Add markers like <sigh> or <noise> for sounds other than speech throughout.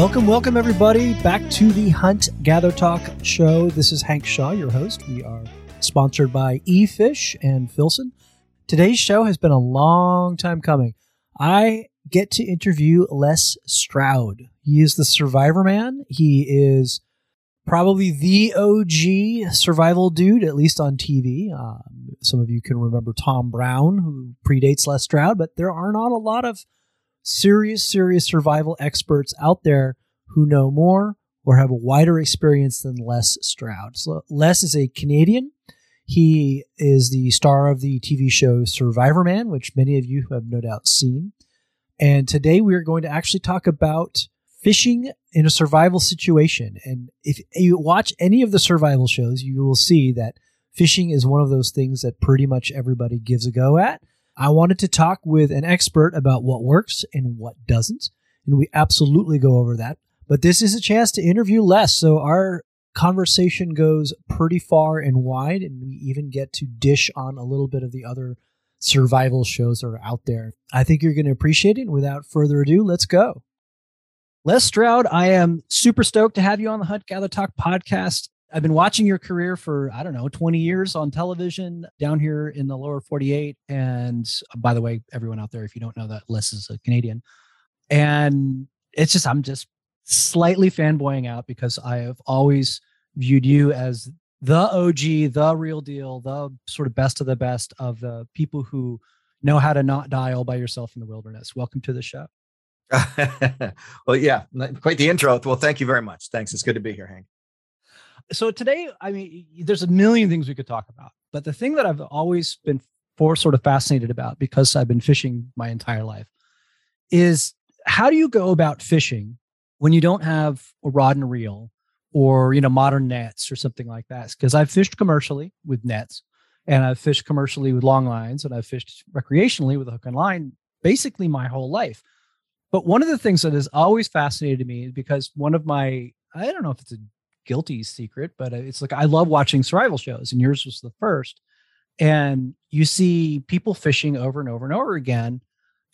Welcome, welcome, everybody, back to the Hunt Gather Talk show. This is Hank Shaw, your host. We are sponsored by eFish and Filson. Today's show has been a long time coming. I get to interview Les Stroud. He is the Survivorman. He is probably the OG survival dude, at least on TV. Um, some of you can remember Tom Brown, who predates Les Stroud, but there are not a lot of serious, serious survival experts out there who know more or have a wider experience than Les Stroud. So Les is a Canadian. He is the star of the TV show Survivorman, which many of you have no doubt seen. And today we are going to actually talk about fishing in a survival situation. And if you watch any of the survival shows, you will see that fishing is one of those things that pretty much everybody gives a go at. I wanted to talk with an expert about what works and what doesn't. And we absolutely go over that. But this is a chance to interview Les. So our conversation goes pretty far and wide, and we even get to dish on a little bit of the other survival shows that are out there. I think you're going to appreciate it. Without further ado, let's go. Les Stroud, I am super stoked to have you on the Hunt Gather Talk podcast. I've been watching your career for, I don't know, 20 years on television down here in the lower 48. And uh, by the way, everyone out there, if you don't know that, Les is a Canadian. And it's just, I'm just slightly fanboying out because I have always viewed you as the OG, the real deal, the sort of best of the best of the people who know how to not die all by yourself in the wilderness. Welcome to the show. <laughs> well, yeah, quite the intro. Well, thank you very much. Thanks. It's good to be here, Hank. So today, I mean, there's a million things we could talk about, but the thing that I've always been for sort of fascinated about because I've been fishing my entire life is how do you go about fishing when you don't have a rod and reel or you know modern nets or something like that? Because I've fished commercially with nets, and I've fished commercially with long lines, and I've fished recreationally with a hook and line basically my whole life. But one of the things that has always fascinated me is because one of my, I don't know if it's a guilty secret, but it's like I love watching survival shows, and yours was the first. And you see people fishing over and over and over again,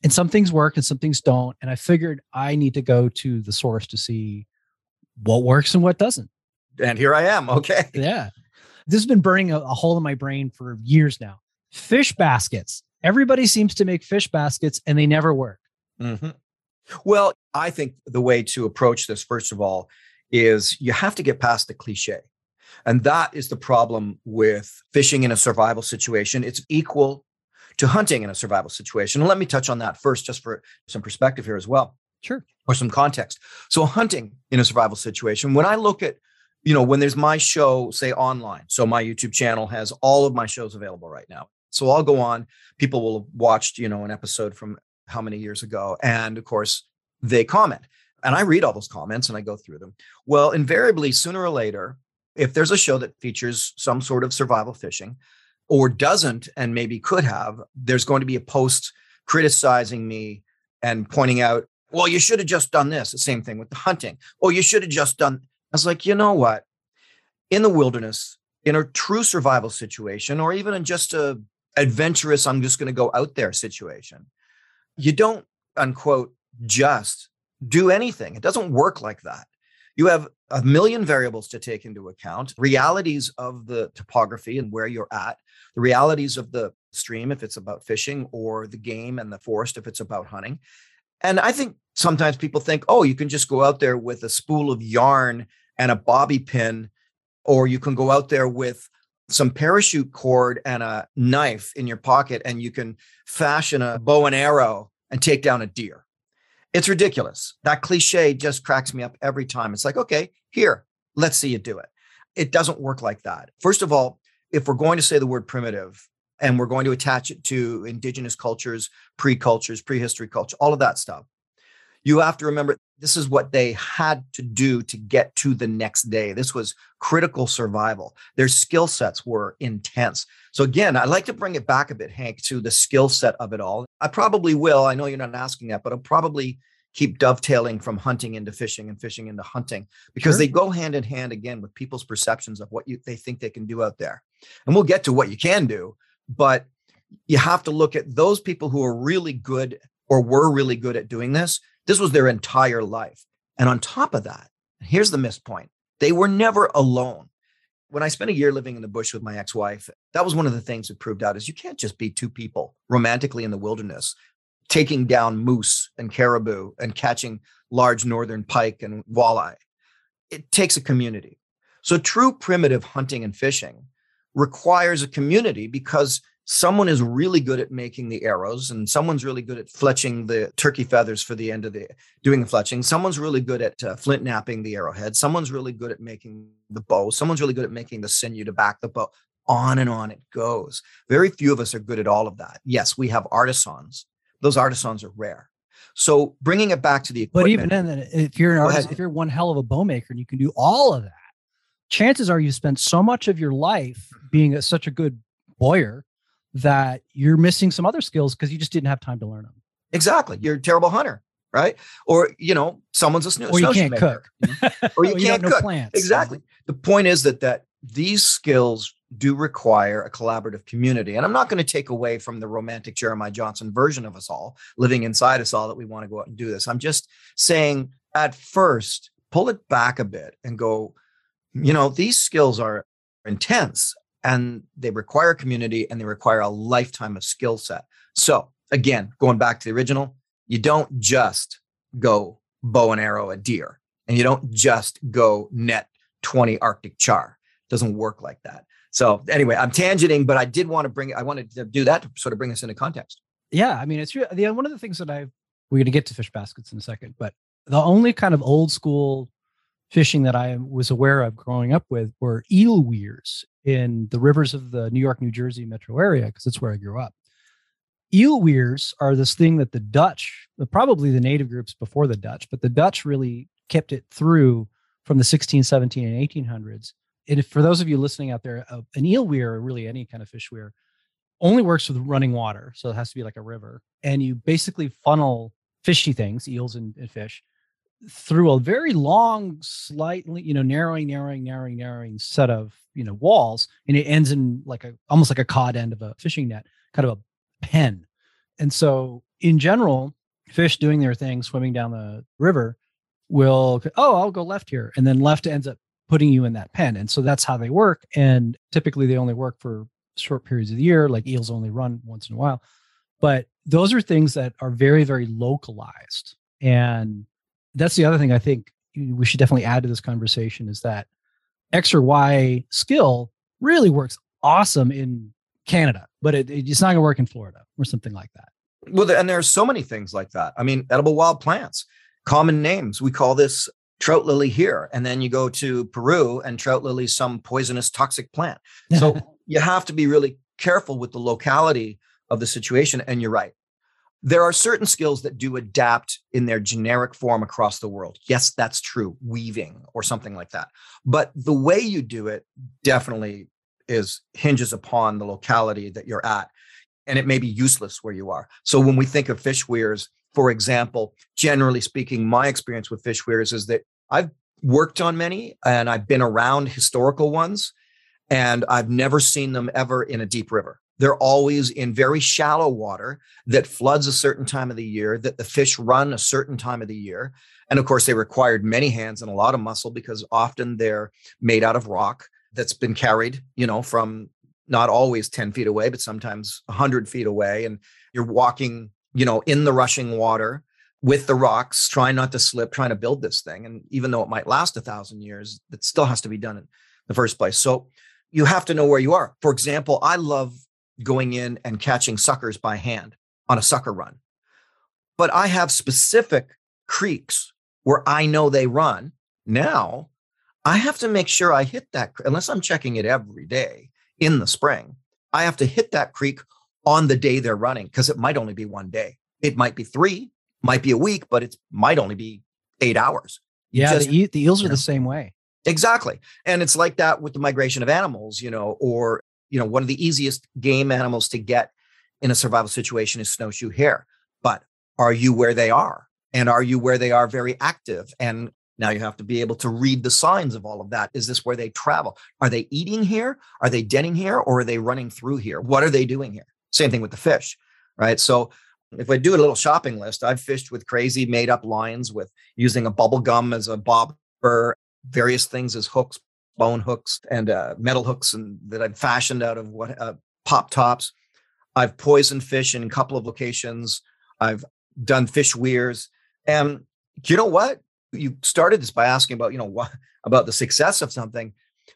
and some things work and some things don't. And I figured I need to go to the source to see what works and what doesn't. And here I am. <laughs> Okay. Yeah. This has been burning a, a hole in my brain for years now. Fish baskets. Everybody seems to make fish baskets and they never work. Mm-hmm. Well, I think the way to approach this, first of all, is you have to get past the cliche. And that is the problem with fishing in a survival situation. It's equal to hunting in a survival situation. And let me touch on that first, just for some perspective here as well. Sure. Or some context. So, hunting in a survival situation, when I look at, you know, when there's my show, say online, so my YouTube channel has all of my shows available right now. So I'll go on, people will have watched, you know, an episode from how many years ago. And of course, they comment. And I read all those comments and I go through them. Well, invariably, sooner or later, if there's a show that features some sort of survival fishing or doesn't and maybe could have, there's going to be a post criticizing me and pointing out, well, you should have just done this. The same thing with the hunting. Oh, you should have just done. I was like, you know what? In the wilderness, in a true survival situation, or even in just a adventurous, I'm just going to go out there situation, you don't unquote just do anything. It doesn't work like that. You have a million variables to take into account realities of the topography and where you're at, the realities of the stream if it's about fishing, or the game and the forest if it's about hunting. And I think sometimes people think, oh, you can just go out there with a spool of yarn and a bobby pin, or you can go out there with some parachute cord and a knife in your pocket and you can fashion a bow and arrow and take down a deer. It's ridiculous. That cliche just cracks me up every time. It's like, okay, here, let's see you do it. It doesn't work like that. First of all, if we're going to say the word primitive and we're going to attach it to indigenous cultures, pre cultures, prehistory culture, all of that stuff, you have to remember this is what they had to do to get to the next day. This was critical survival. Their skill sets were intense. So, again, I'd like to bring it back a bit, Hank, to the skill set of it all. I probably will. I know you're not asking that, but I'll probably keep dovetailing from hunting into fishing and fishing into hunting because sure. they go hand in hand again with people's perceptions of what you, they think they can do out there. And we'll get to what you can do, but you have to look at those people who are really good or were really good at doing this this was their entire life. And on top of that, here's the missed point they were never alone. When I spent a year living in the bush with my ex wife, that was one of the things that proved out is you can't just be two people romantically in the wilderness, taking down moose and caribou and catching large northern pike and walleye. It takes a community. So, true primitive hunting and fishing requires a community because someone is really good at making the arrows and someone's really good at fletching the turkey feathers for the end of the doing the fletching. Someone's really good at uh, flint knapping the arrowhead. Someone's really good at making the bow. Someone's really good at making the sinew to back the bow. On and on it goes. Very few of us are good at all of that. Yes we have artisans. Those artisans are rare. So bringing it back to the equipment, but even then if you're an artist if you're one hell of a bow maker and you can do all of that chances are you spent so much of your life being a, such a good bowyer that you're missing some other skills because you just didn't have time to learn them. Exactly. You're a terrible hunter, right? Or, you know, someone's a snow, or you can't maker. cook. <laughs> or you can't you cook. plants. Exactly. The point is that that these skills do require a collaborative community. And I'm not going to take away from the romantic Jeremiah Johnson version of us all living inside us all that we want to go out and do this. I'm just saying at first, pull it back a bit and go, you know, these skills are intense and they require community and they require a lifetime of skill set. So, again, going back to the original, you don't just go bow and arrow a deer and you don't just go net 20 Arctic char. It doesn't work like that. So, anyway, I'm tangenting, but I did want to bring, I wanted to do that to sort of bring this into context. Yeah. I mean, it's one of the things that I've, we're going to get to fish baskets in a second, but the only kind of old school fishing that I was aware of growing up with were eel weirs in the rivers of the New York, New Jersey metro area, because that's where I grew up. Eel weirs are this thing that the Dutch, probably the native groups before the Dutch, but the Dutch really kept it through from the 16, 17, and 1800s. And for those of you listening out there, uh, an eel weir, or really any kind of fish weir, only works with running water. So it has to be like a river. And you basically funnel fishy things, eels and, and fish, through a very long, slightly, you know, narrowing, narrowing, narrowing, narrowing set of, you know, walls, and it ends in like a almost like a cod end of a fishing net, kind of a pen. And so, in general, fish doing their thing, swimming down the river, will oh, I'll go left here, and then left ends up putting you in that pen. And so that's how they work. And typically, they only work for short periods of the year. Like eels only run once in a while, but those are things that are very, very localized and that's the other thing I think we should definitely add to this conversation is that X or Y skill really works awesome in Canada, but it, it's not going to work in Florida or something like that. Well, and there are so many things like that. I mean, edible wild plants, common names. We call this trout lily here. And then you go to Peru and trout lily, some poisonous toxic plant. So <laughs> you have to be really careful with the locality of the situation. And you're right. There are certain skills that do adapt in their generic form across the world. Yes, that's true, weaving or something like that. But the way you do it definitely is hinges upon the locality that you're at and it may be useless where you are. So when we think of fish weirs, for example, generally speaking, my experience with fish weirs is that I've worked on many and I've been around historical ones and I've never seen them ever in a deep river. They're always in very shallow water that floods a certain time of the year, that the fish run a certain time of the year. And of course, they required many hands and a lot of muscle because often they're made out of rock that's been carried, you know, from not always 10 feet away, but sometimes 100 feet away. And you're walking, you know, in the rushing water with the rocks, trying not to slip, trying to build this thing. And even though it might last a thousand years, it still has to be done in the first place. So you have to know where you are. For example, I love going in and catching suckers by hand on a sucker run. But I have specific creeks where I know they run. Now I have to make sure I hit that, unless I'm checking it every day in the spring, I have to hit that creek on the day they're running because it might only be one day. It might be three, might be a week, but it might only be eight hours. yeah, just, the, the eels are know, the same way. Exactly. And it's like that with the migration of animals, you know, or you know, one of the easiest game animals to get in a survival situation is snowshoe hare. But are you where they are? And are you where they are very active? And now you have to be able to read the signs of all of that. Is this where they travel? Are they eating here? Are they denning here? Or are they running through here? What are they doing here? Same thing with the fish, right? So If I do a little shopping list, I've fished with crazy made up lines with using a bubble gum as a bobber, various things as hooks, bone hooks and uh, metal hooks and that I've fashioned out of what uh, pop tops. I've poisoned fish in a couple of locations. I've done fish weirs. And you know what? You started this by asking about, you know, what about the success of something.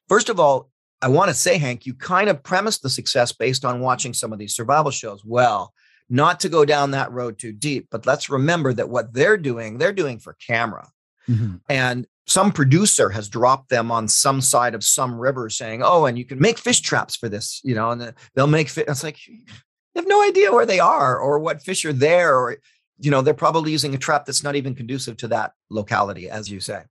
First of all, I want to say, Hank, you kind of premised the success based on watching some of these survival shows. Well, not to go down that road too deep, but let's remember that what they're doing, they're doing for camera. Mm-hmm. And some producer has dropped them on some side of some river saying, oh, and you can make fish traps for this, you know, and they'll make fish. It's like, you have no idea where they are or what fish are there. Or, you know, they're probably using a trap that's not even conducive to that locality, as you say.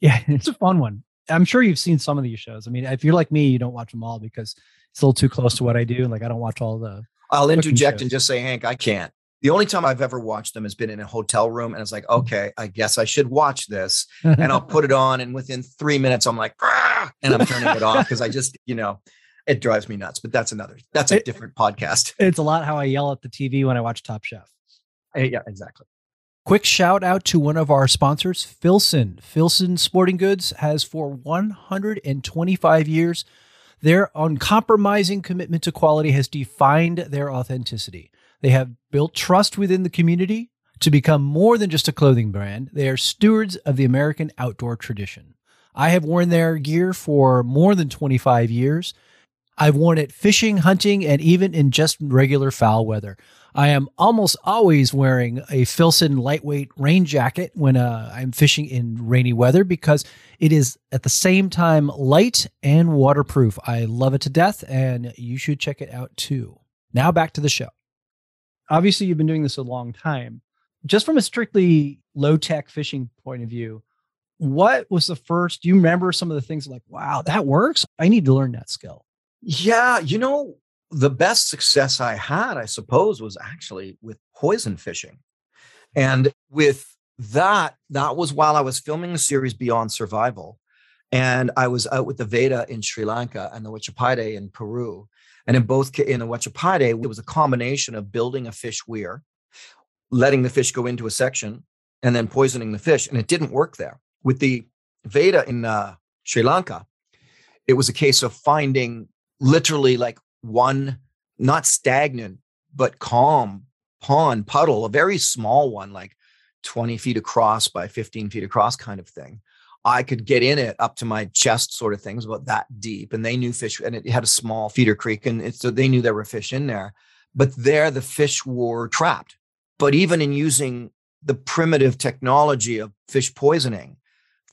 Yeah, <laughs> it's a fun one. I'm sure you've seen some of these shows. I mean, if you're like me, you don't watch them all because it's a little too close to what I do. Like I don't watch all the. I'll interject and just say, Hank, I can't. The only time I've ever watched them has been in a hotel room, and it's like, okay, I guess I should watch this, and I'll put it <laughs> on, and within three minutes, I'm like, ah! and I'm turning it off because I just, you know, it drives me nuts. But that's another, that's a it, different podcast. It's a lot how I yell at the TV when I watch Top Chef. Eh, yeah, exactly. Quick shout out to one of our sponsors, Filson. Filson Sporting Goods has for 125 years. Their uncompromising commitment to quality has defined their authenticity. They have built trust within the community to become more than just a clothing brand. They are stewards of the American outdoor tradition. I have worn their gear for more than 25 years. I've worn it fishing, hunting, and even in just regular foul weather. I am almost always wearing a Filson lightweight rain jacket when uh, I'm fishing in rainy weather because it is at the same time light and waterproof. I love it to death, and you should check it out too. Now back to the show. Obviously, you've been doing this a long time. Just from a strictly low tech fishing point of view, what was the first? Do you remember some of the things like, wow, that works? I need to learn that skill. Yeah, you know, the best success I had, I suppose, was actually with poison fishing. And with that, that was while I was filming the series Beyond Survival. And I was out with the Vedda in Sri Lanka and the Wachapayede in Peru. And in both in the Wachapayede, it was a combination of building a fish weir, letting the fish go into a section, and then poisoning the fish. And it didn't work there. With the Vedda in uh, Sri Lanka, it was a case of finding literally like one not stagnant but calm pond puddle, a very small one, like 20 feet across by 15 feet across kind of thing. I could get in it up to my chest, sort of things, about that deep. And they knew fish, and it had a small feeder creek, and so they knew there were fish in there. But there, the fish were trapped. But even in using the primitive technology of fish poisoning,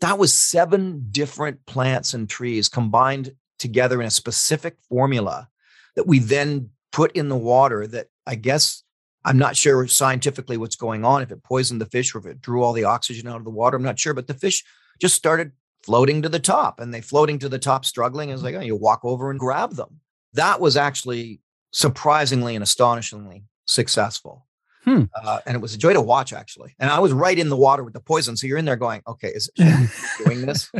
that was seven different plants and trees combined together in a specific formula that we then put in the water that I guess I'm not sure scientifically what's going on, if it poisoned the fish or if it drew all the oxygen out of the water. I'm not sure, but the fish just started floating to the top and they floating to the top, struggling. It's like, oh, you walk over and grab them. That was actually surprisingly and astonishingly successful. Hmm. Uh, and it was a joy to watch, actually. And I was right in the water with the poison. So you're in there going, okay, is <laughs> it doing this?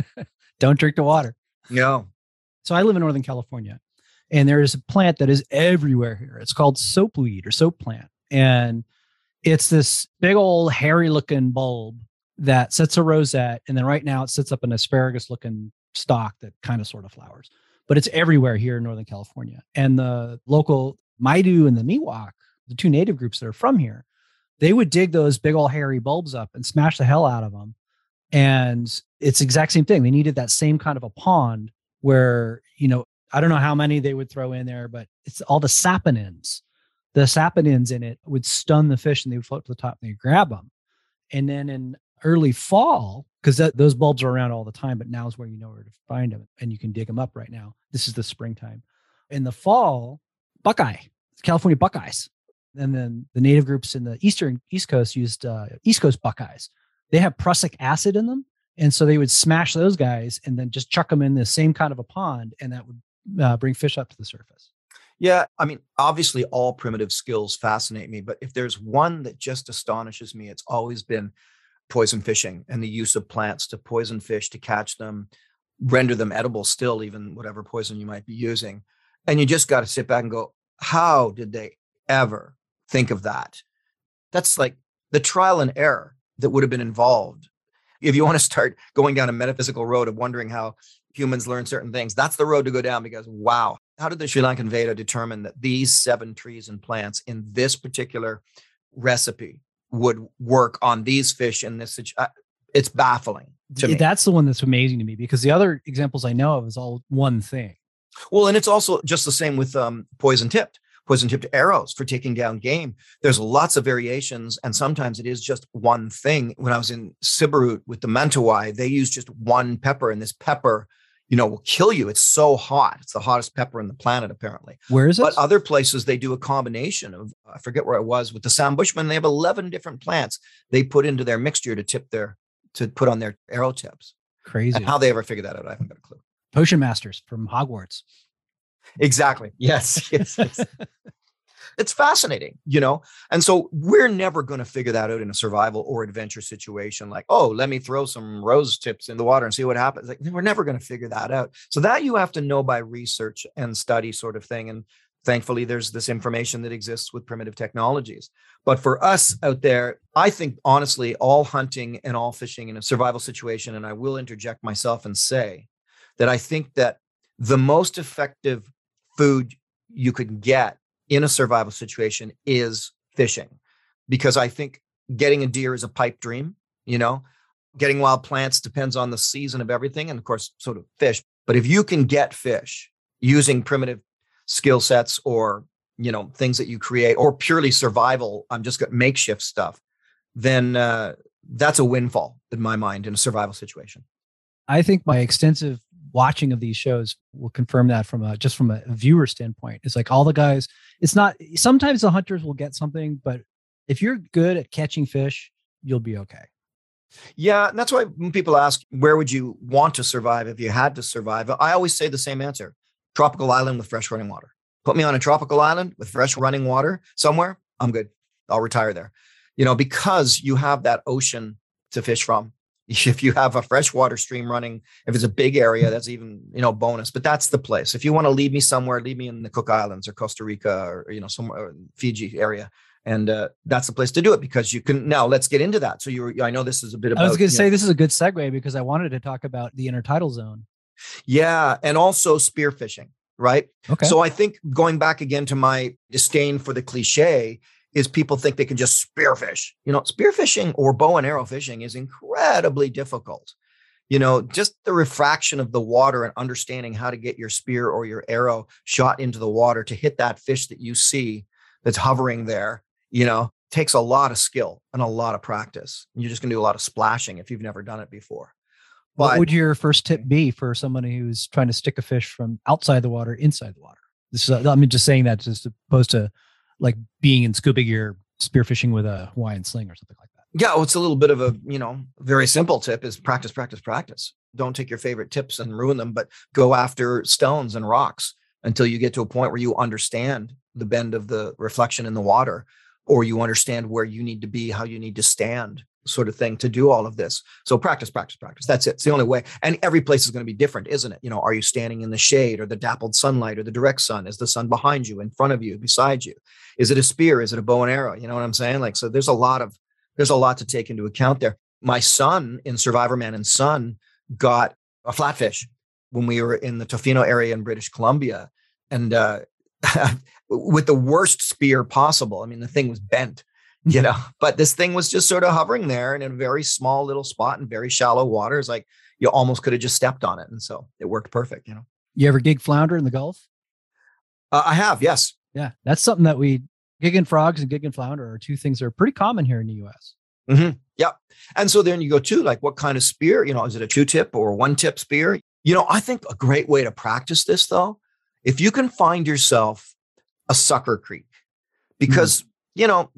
Don't drink the water. No. So I live in Northern California and there is a plant that is everywhere here. It's called soapweed or soap plant. And it's this big old hairy looking bulb that sets a rosette. And then right now it sits up an asparagus looking stalk that kind of sort of flowers. But it's everywhere here in Northern California. And the local Maidu and the Miwok, the two native groups that are from here, they would dig those big old hairy bulbs up and smash the hell out of them. And it's exact same thing. They needed that same kind of a pond where, you know, I don't know how many they would throw in there, but it's all the saponins. The saponins in it would stun the fish and they would float to the top and they grab them. And then in early fall, because those bulbs are around all the time, but now is where you know where to find them and you can dig them up right now. This is the springtime. In the fall, buckeye, California buckeyes. And then the native groups in the eastern East Coast used uh, East Coast buckeyes. They have prussic acid in them. And so they would smash those guys and then just chuck them in the same kind of a pond, and that would uh, bring fish up to the surface. Yeah, I mean, obviously, all primitive skills fascinate me, but if there's one that just astonishes me, it's always been poison fishing and the use of plants to poison fish to catch them, render them edible still, even whatever poison you might be using. And you just got to sit back and go, how did they ever think of that? That's like the trial and error that would have been involved. If you want to start going down a metaphysical road of wondering how humans learn certain things, that's the road to go down because wow, how did the Sri Lankan Vedda determine that these seven trees and plants in this particular recipe would work on these fish in this? Uh, it's baffling to me. That's the one that's amazing to me because the other examples I know of is all one thing. Well, and it's also just the same with um, poison tipped poison tipped arrows for taking down game. There's lots of variations, and sometimes it is just one thing. When I was in Siberut with the Mentawai, they use just one pepper, and this pepper, you know, will kill you. It's so hot. It's the hottest pepper in the planet, apparently. Where is it? But other places they do a combination of I forget where it was with the San Bushman. They have 11 different plants they put into their mixture to tip their to put on their arrow tips. Crazy. And how they ever figured that out, I haven't got a clue. Potion masters from Hogwarts. Exactly. Yes. <laughs> Yes. yes. <laughs> it's fascinating, you know? And so we're never going to figure that out in a survival or adventure situation like, oh, let me throw some rose tips in the water and see what happens. Like, we're never going to figure that out. So that you have to know by research and study sort of thing. And thankfully, there's this information that exists with primitive technologies. But for us out there, I think honestly, all hunting and all fishing in a survival situation, and I will interject myself and say that I think that the most effective food you could get in a survival situation is fishing because I think getting a deer is a pipe dream, you know, getting wild plants depends on the season of everything. And of course, sort of fish. But if you can get fish using primitive skill sets or, you know, things that you create or purely survival, I'm just got makeshift stuff, then uh, that's a windfall in my mind in a survival situation. I think my extensive watching of these shows will confirm that from a just from a viewer standpoint. It's like all the guys, it's not sometimes the hunters will get something, but if you're good at catching fish, you'll be okay. Yeah, and that's why when people ask where would you want to survive if you had to survive, I always say the same answer. Tropical island with fresh running water. Put me on a tropical island with fresh running water somewhere, I'm good. I'll retire there. You know, because you have that ocean to fish from <laughs> if you have a freshwater stream running if it's a big area that's even you know bonus but that's the place. If you want to leave me somewhere leave me in the cook islands or costa rica or you know somewhere fiji area and uh, that's the place to do it because you can now let's get into that. So you i know this is a bit about i was going to say know, this is a good segue because i wanted to talk about the intertidal zone. Yeah and also spearfishing right? Okay. So i think going back again to my disdain for the cliche is people think they can just spearfish. You know, spearfishing or bow and arrow fishing is incredibly difficult. You know, just the refraction of the water and understanding how to get your spear or your arrow shot into the water to hit that fish that you see that's hovering there, you know, takes a lot of skill and a lot of practice. You're just going to do a lot of splashing if you've never done it before. But, what would your first tip be for somebody who's trying to stick a fish from outside the water inside the water? This is, I'm just saying that as opposed to like being in scuba gear spearfishing with a Hawaiian sling or something like that. Yeah, well, it's a little bit of a, you know, very simple tip is practice, practice, practice. Don't take your favorite tips and ruin them, but go after stones and rocks until you get to a point where you understand the bend of the reflection in the water or you understand where you need to be, how you need to stand sort of thing to do all of this. So practice, practice, practice. That's it. It's the only way. And every place is going to be different, isn't it? You know, are you standing in the shade or the dappled sunlight or the direct sun? Is the sun behind you, in front of you, beside you? Is it a spear? Is it a bow and arrow? You know what I'm saying? Like, so there's a lot of there's a lot to take into account there. My son in Survivorman and Son got a flatfish when we were in the Tofino area in British Columbia. And uh, <laughs> with the worst spear possible. I mean, the thing was bent you know <laughs> but this thing was just sort of hovering there in a very small little spot in very shallow waters like you almost could have just stepped on it and so it worked perfect you know you ever gig flounder in the gulf uh, i have yes yeah that's something that we gigging frogs and gigging flounder are two things that are pretty common here in the us mm-hmm. yeah and so then you go to like what kind of spear you know is it a two tip or one tip spear you know i think a great way to practice this though if you can find yourself a sucker creek because mm. you know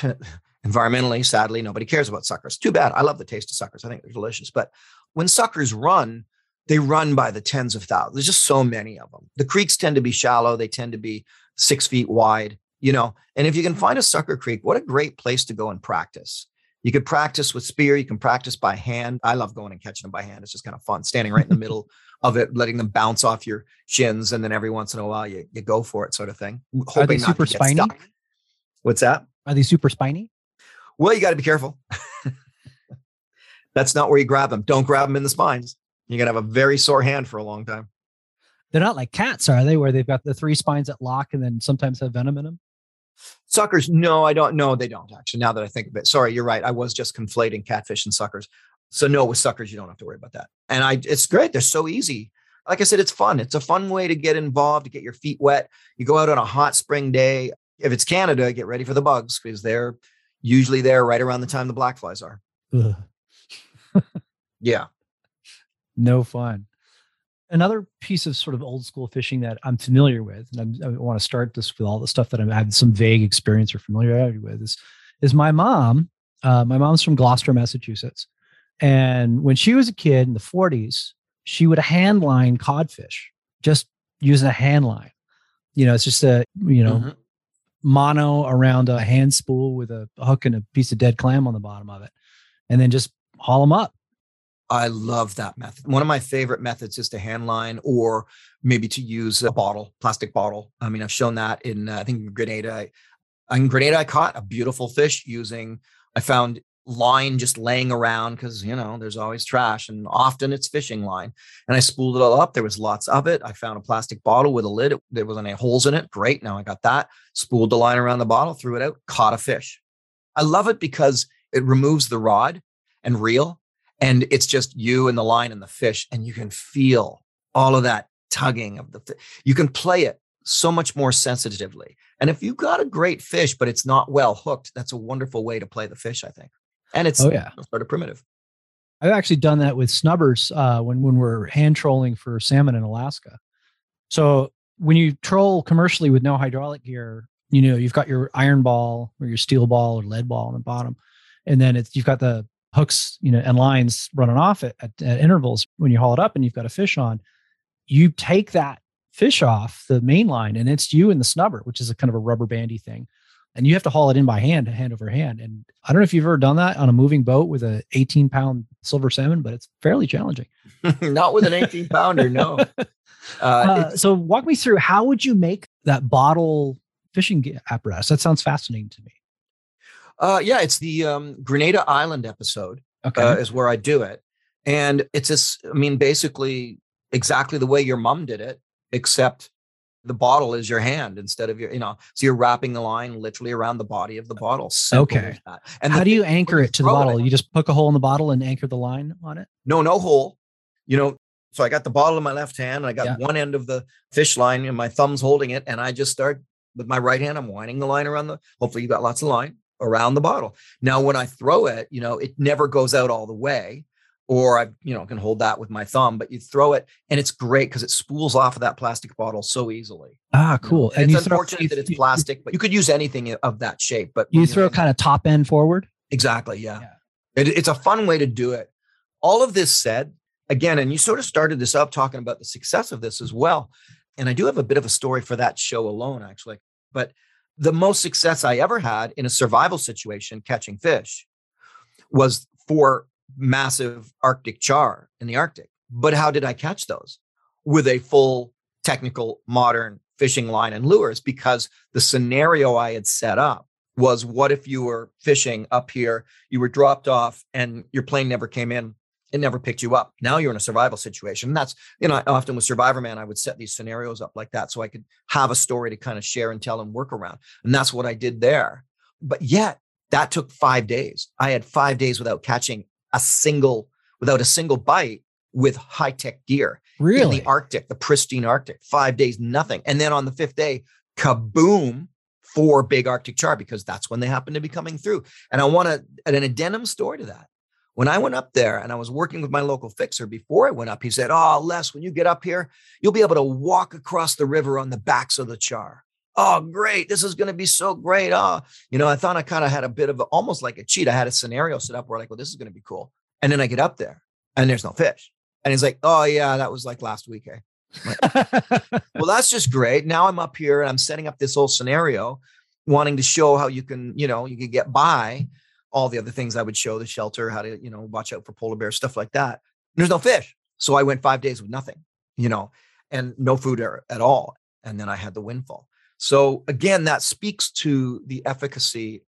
<laughs> environmentally, sadly, nobody cares about suckers. Too bad. I love the taste of suckers. I think they're delicious. But when suckers run, they run by the tens of thousands. There's just so many of them. The creeks tend to be shallow. They tend to be six feet wide, you know. And if you can mm-hmm. find a sucker creek, what a great place to go and practice. You could practice with spear. You can practice by hand. I love going and catching them by hand. It's just kind of fun, standing right in the middle <laughs> of it, letting them bounce off your shins, and then every once in a while you, you go for it, sort of thing. Hoping Are they super spiny? What's that? Are they super spiny? Well, you got to be careful. That's not where you grab them. Don't grab them in the spines. You're going to have a very sore hand for a long time. They're not like cats, are they? Where they've got the three spines that lock and then sometimes have venom in them? Suckers, no, I don't. No, they don't actually. Now that I think of it, sorry, you're right. I was just conflating catfish and suckers. So no, with suckers, you don't have to worry about that. And I, it's great. They're so easy. Like I said, it's fun. It's a fun way to get involved, to get your feet wet. You go out on a hot spring day. If it's Canada, get ready for the bugs because they're usually there right around the time the black flies are. yeah. No fun. Another piece of sort of old school fishing that I'm familiar with, and I'm, i want to start this with all the stuff that I've had some vague experience or familiarity with, is is my mom. Uh, my mom's from Gloucester, Massachusetts, and when she was a kid in the 40s, she would hand line codfish just using a hand line. You know, it's just a you know mm-hmm. Mono around a hand spool with a hook and a piece of dead clam on the bottom of it, and then just haul them up. I love that method. One of my favorite methods is to hand line or maybe to use a bottle, plastic bottle. I mean, I've shown that in, uh, I think, Grenada. In Grenada, I caught a beautiful fish using, I found line just laying around because you know there's always trash and often it's fishing line. And i spooled it all up there was lots of it. I found a plastic bottle with a lid there wasn't any holes in it. Great now i got that. Spooled the line around the bottle threw it out caught a fish. I love it because it removes the rod and reel and it's just you and the line and the fish and you can feel all of that tugging of the you can play it so much more sensitively. And if you've got a great fish but it's not well hooked that's a wonderful way to play the fish i think and it's oh yeah. sort of primitive. I've actually done that with snubbers uh, when when we're hand trolling for salmon in alaska. So when you troll commercially with no hydraulic gear you know you've got your iron ball or your steel ball or lead ball on the bottom and then it's you've got the hooks, you know, and lines running off at, at, at intervals when you haul it up and you've got a fish on, you take that fish off the main line and it's you and the snubber, which is a kind of a rubber bandy thing. And you have to haul it in by hand, hand over hand. And I don't know if you've ever done that on a moving boat with a 18 pound silver salmon, but it's fairly challenging. <laughs> Not with an 18 pounder, no. <laughs> Uh, uh, so walk me through how would you make that bottle fishing apparatus? That sounds fascinating to me. Uh, yeah, it's the um, Grenada Island episode. Okay, uh, is where I do it, and it's this. I mean, basically exactly the way your mom did it, except the bottle is your hand instead of your, you know. So you're wrapping the line literally around the body of the bottle. Simple okay. And how do you anchor it to the bottle? It, you just poke a hole in the bottle and anchor the line on it. No, no hole. You know, so I got the bottle in my left hand, and I got yeah. one end of the fish line, and my thumb's holding it, and I just start with my right hand. I'm winding the line around the. Hopefully, you got lots of line around the bottle. Now, when I throw it, you know, it never goes out all the way, or I, you know, can hold that with my thumb, but you throw it and it's great because it spools off of that plastic bottle so easily. Ah, cool. And, and it's unfortunate throw, that it's plastic, but you could use anything of that shape. But you throw kind of top end forward. Exactly. Yeah. yeah. It, it's a fun way to do it. All of this said, again, and you sort of started this up talking about the success of this as well. And I do have a bit of a story for that show alone, actually. But the most success I ever had in a survival situation catching fish was for massive Arctic char in the Arctic. But how did I catch those? With a full technical modern fishing line and lures because the scenario I had set up was what if you were fishing up here, you were dropped off and your plane never came in it never picked you up. Now you're in a survival situation. And that's, you know, often with Survivorman, I would set these scenarios up like that so I could have a story to kind of share and tell and work around. And that's what I did there. But yet that took five days. I had five days without catching a single, without a single bite with high tech gear. Really? In the Arctic, the pristine Arctic, five days, nothing. And then on the fifth day, kaboom, four big Arctic char because that's when they happen to be coming through. And I want to, an addendum story to that. When I went up there and I was working with my local fixer before I went up, he said, Oh, Les, when you get up here, you'll be able to walk across the river on the backs of the char. Oh, great. This is going to be so great. Oh, you know, I thought I kind of had a bit of a, almost like a cheat. I had a scenario set up where, like, well, this is going to be cool. And then I get up there and there's no fish. And he's like, Oh, yeah, that was like last week. Eh? Like, <laughs> well, that's just great. Now I'm up here and I'm setting up this whole scenario, wanting to show how you can, you know, you can get by all the other things I would show the shelter, how to, you know, watch out for polar bears, stuff like that. There's no fish. So I went five days with nothing, you know, and no food at all. And then I had the windfall. So again, that speaks to the efficacy.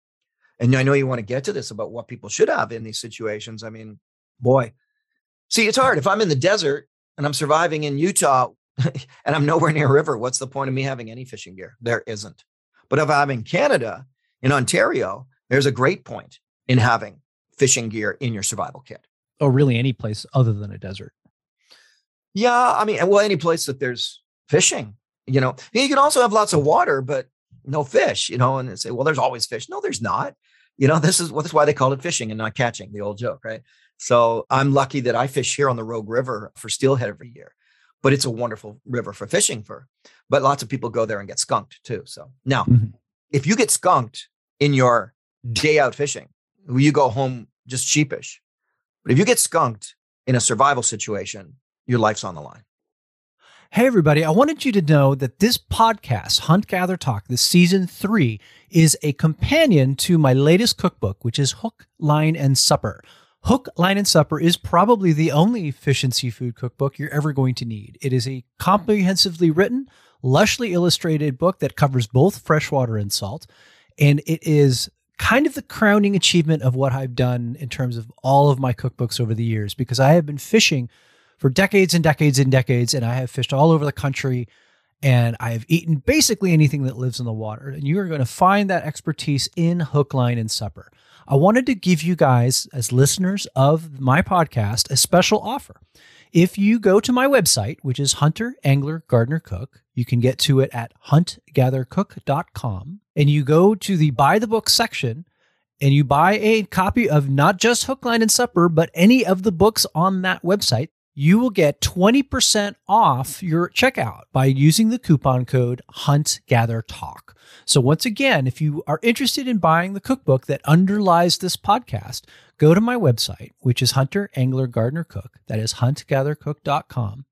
and I know you want to get to this about what people should have in these situations. I mean, boy, see, it's hard. If I'm in the desert and I'm surviving in Utah <laughs> and I'm nowhere near a river, what's the point of me having any fishing gear? There isn't. But if I'm in Canada, in Ontario, there's a great point in having fishing gear in your survival kit. Oh, really? Any place other than a desert? Yeah, I mean, well, any place that there's fishing, you know, you can also have lots of water, but no fish, you know, and say, well, there's always fish. No, there's not. You know, <laughs> this is well, that's why they call it fishing and not catching, the old joke, right? So I'm lucky that I fish here on the Rogue River for steelhead every year, but it's a wonderful river for fishing for. But lots of people go there and get skunked too. So now, mm-hmm. if you get skunked in your day out fishing, you go home just sheepish. But if you get skunked in a survival situation, your life's on the line. Hey, everybody, I wanted you to know that this podcast, Hunt Gather Talk, this season three, is a companion to my latest cookbook, which is Hook, Line, and Supper. Hook, Line, and Supper is probably the only fish and seafood cookbook you're ever going to need. It is a comprehensively written, lushly illustrated book that covers both freshwater and salt. And it is kind of the crowning achievement of what I've done in terms of all of my cookbooks over the years, because I have been fishing for decades and decades and decades, and I have fished all over the country and I have eaten basically anything that lives in the water. And you are going to find that expertise in Hook, Line, and Supper. I wanted to give you guys, as listeners of my podcast, a special offer. If you go to my website, which is Hunter Angler Gardener Cook, you can get to it at huntgathercook.com, and you go to the buy the book section and you buy a copy of not just Hook, Line, and Supper, but any of the books on that website you will get 20% off your checkout by using the coupon code HuntGatherTalk. So, once again, if you are interested in buying the cookbook that underlies this podcast, go to my website, which is Hunter Angler Gardener Cook, that is huntgathercook.com,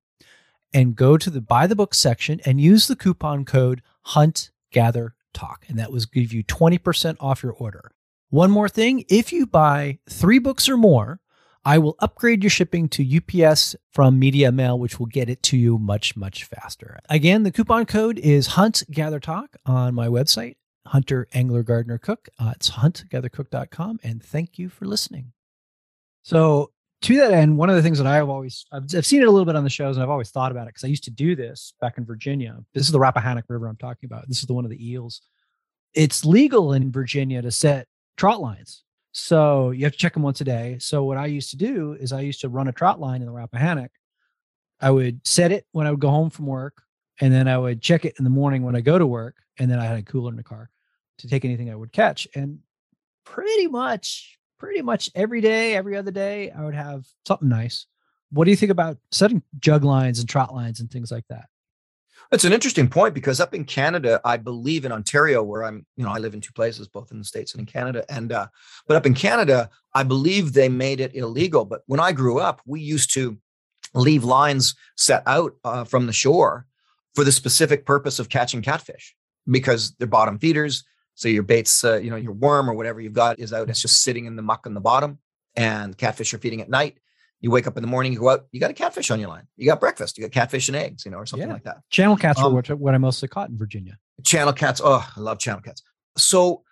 and go to the buy the book section and use the coupon code HuntGatherTalk, and that will give you 20% off your order. One more thing if you buy three books or more, I will upgrade your shipping to UPS from Media Mail, which will get it to you much, much faster. Again, the coupon code is Hunt Gather Talk on my website, Hunter Angler Gardener Cook. Uh, it's huntgathercook.com. And thank you for listening. So, to that end, one of the things that I've always I've, I've seen it a little bit on the shows, and I've always thought about it because I used to do this back in Virginia. This is the Rappahannock River I'm talking about. This is the one of the eels. It's legal in Virginia to set trot lines so you have to check them once a day. So what I used to do is I used to run a trot line in the Rappahannock. I would set it when I would go home from work, and then I would check it in the morning when I go to work, and then I had a cooler in the car to take anything I would catch. And pretty much, pretty much every day, every other day, I would have something nice. What do you think about setting jug lines and trot lines and things like that? It's an interesting point because up in Canada, I believe in Ontario, where I'm, you know, I live in two places, both in the States and in Canada. And, uh, but up in Canada, I believe they made it illegal. But when I grew up, we used to leave lines set out uh, from the shore for the specific purpose of catching catfish because they're bottom feeders. So your bait's, uh, you know, your worm or whatever you've got is out. It's just sitting in the muck on the bottom, and catfish are feeding at night. You wake up in the morning, you go out, you got a catfish on your line. You got breakfast, you got catfish and eggs, you know, or something yeah. like that. Channel cats um, are what, what I mostly caught in Virginia. Channel cats. Oh, I love channel cats. So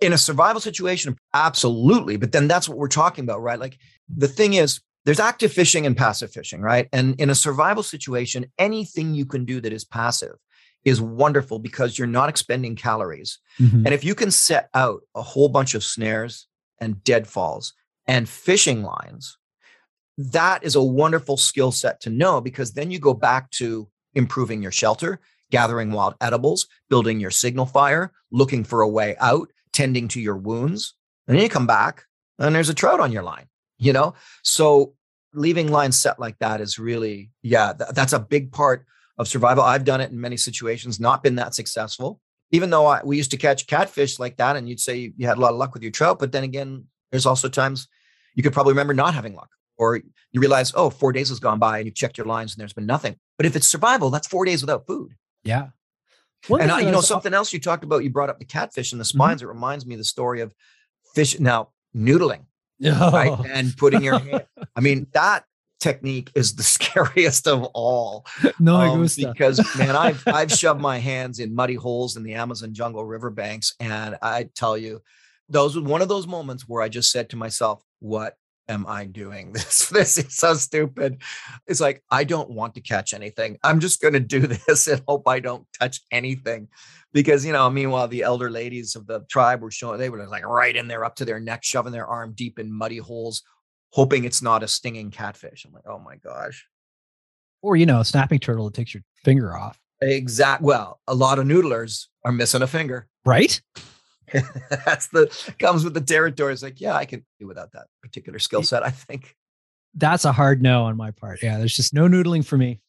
in a survival situation, absolutely. But then that's what we're talking about, right? Like the thing is, there's active fishing and passive fishing, right? And in a survival situation, anything you can do that is passive is wonderful because you're not expending calories. Mm-hmm. And if you can set out a whole bunch of snares and deadfalls and fishing lines that is a wonderful skill set to know because then you go back to improving your shelter, gathering wild edibles, building your signal fire, looking for a way out, tending to your wounds. And then you come back and there's a trout on your line, you know? So leaving lines set like that is really, yeah, th- that's a big part of survival. I've done it in many situations, not been that successful. Even though I, we used to catch catfish like that, and you'd say you, you had a lot of luck with your trout, but then again, there's also times you could probably remember not having luck or you realize, oh, four days has gone by and you've checked your lines and there's been nothing. But if it's survival, that's four days without food. Yeah. One and I, you know, something else you talked about, you brought up the catfish and the mm-hmm. spines. Mm-hmm. It reminds me of the story of fish now noodling, oh. right? And putting your hand. <laughs> I mean, that technique is the <laughs> scariest of all. No, um, because man, I've I've shoved my hands in muddy holes in the Amazon jungle riverbanks, and I tell you, those was one of those moments where I just said to myself, what am I doing? <laughs> This this is so stupid. It's like I don't want to catch anything. I'm just going to do <laughs> this and hope I don't touch anything. Because you know, meanwhile, the elder ladies of the tribe were showing they were like right in there up to their neck, shoving their arm deep in muddy holes, hoping it's not a stinging catfish. I'm like, oh my gosh. Or you know, a snapping turtle that takes your finger off. Exact. Well, a lot of noodlers are missing a finger. Right. <laughs> That's the comes with the territory. It's like, yeah, I can do without that particular skill set. I think that's a hard no on my part. Yeah, there's just no noodling for me.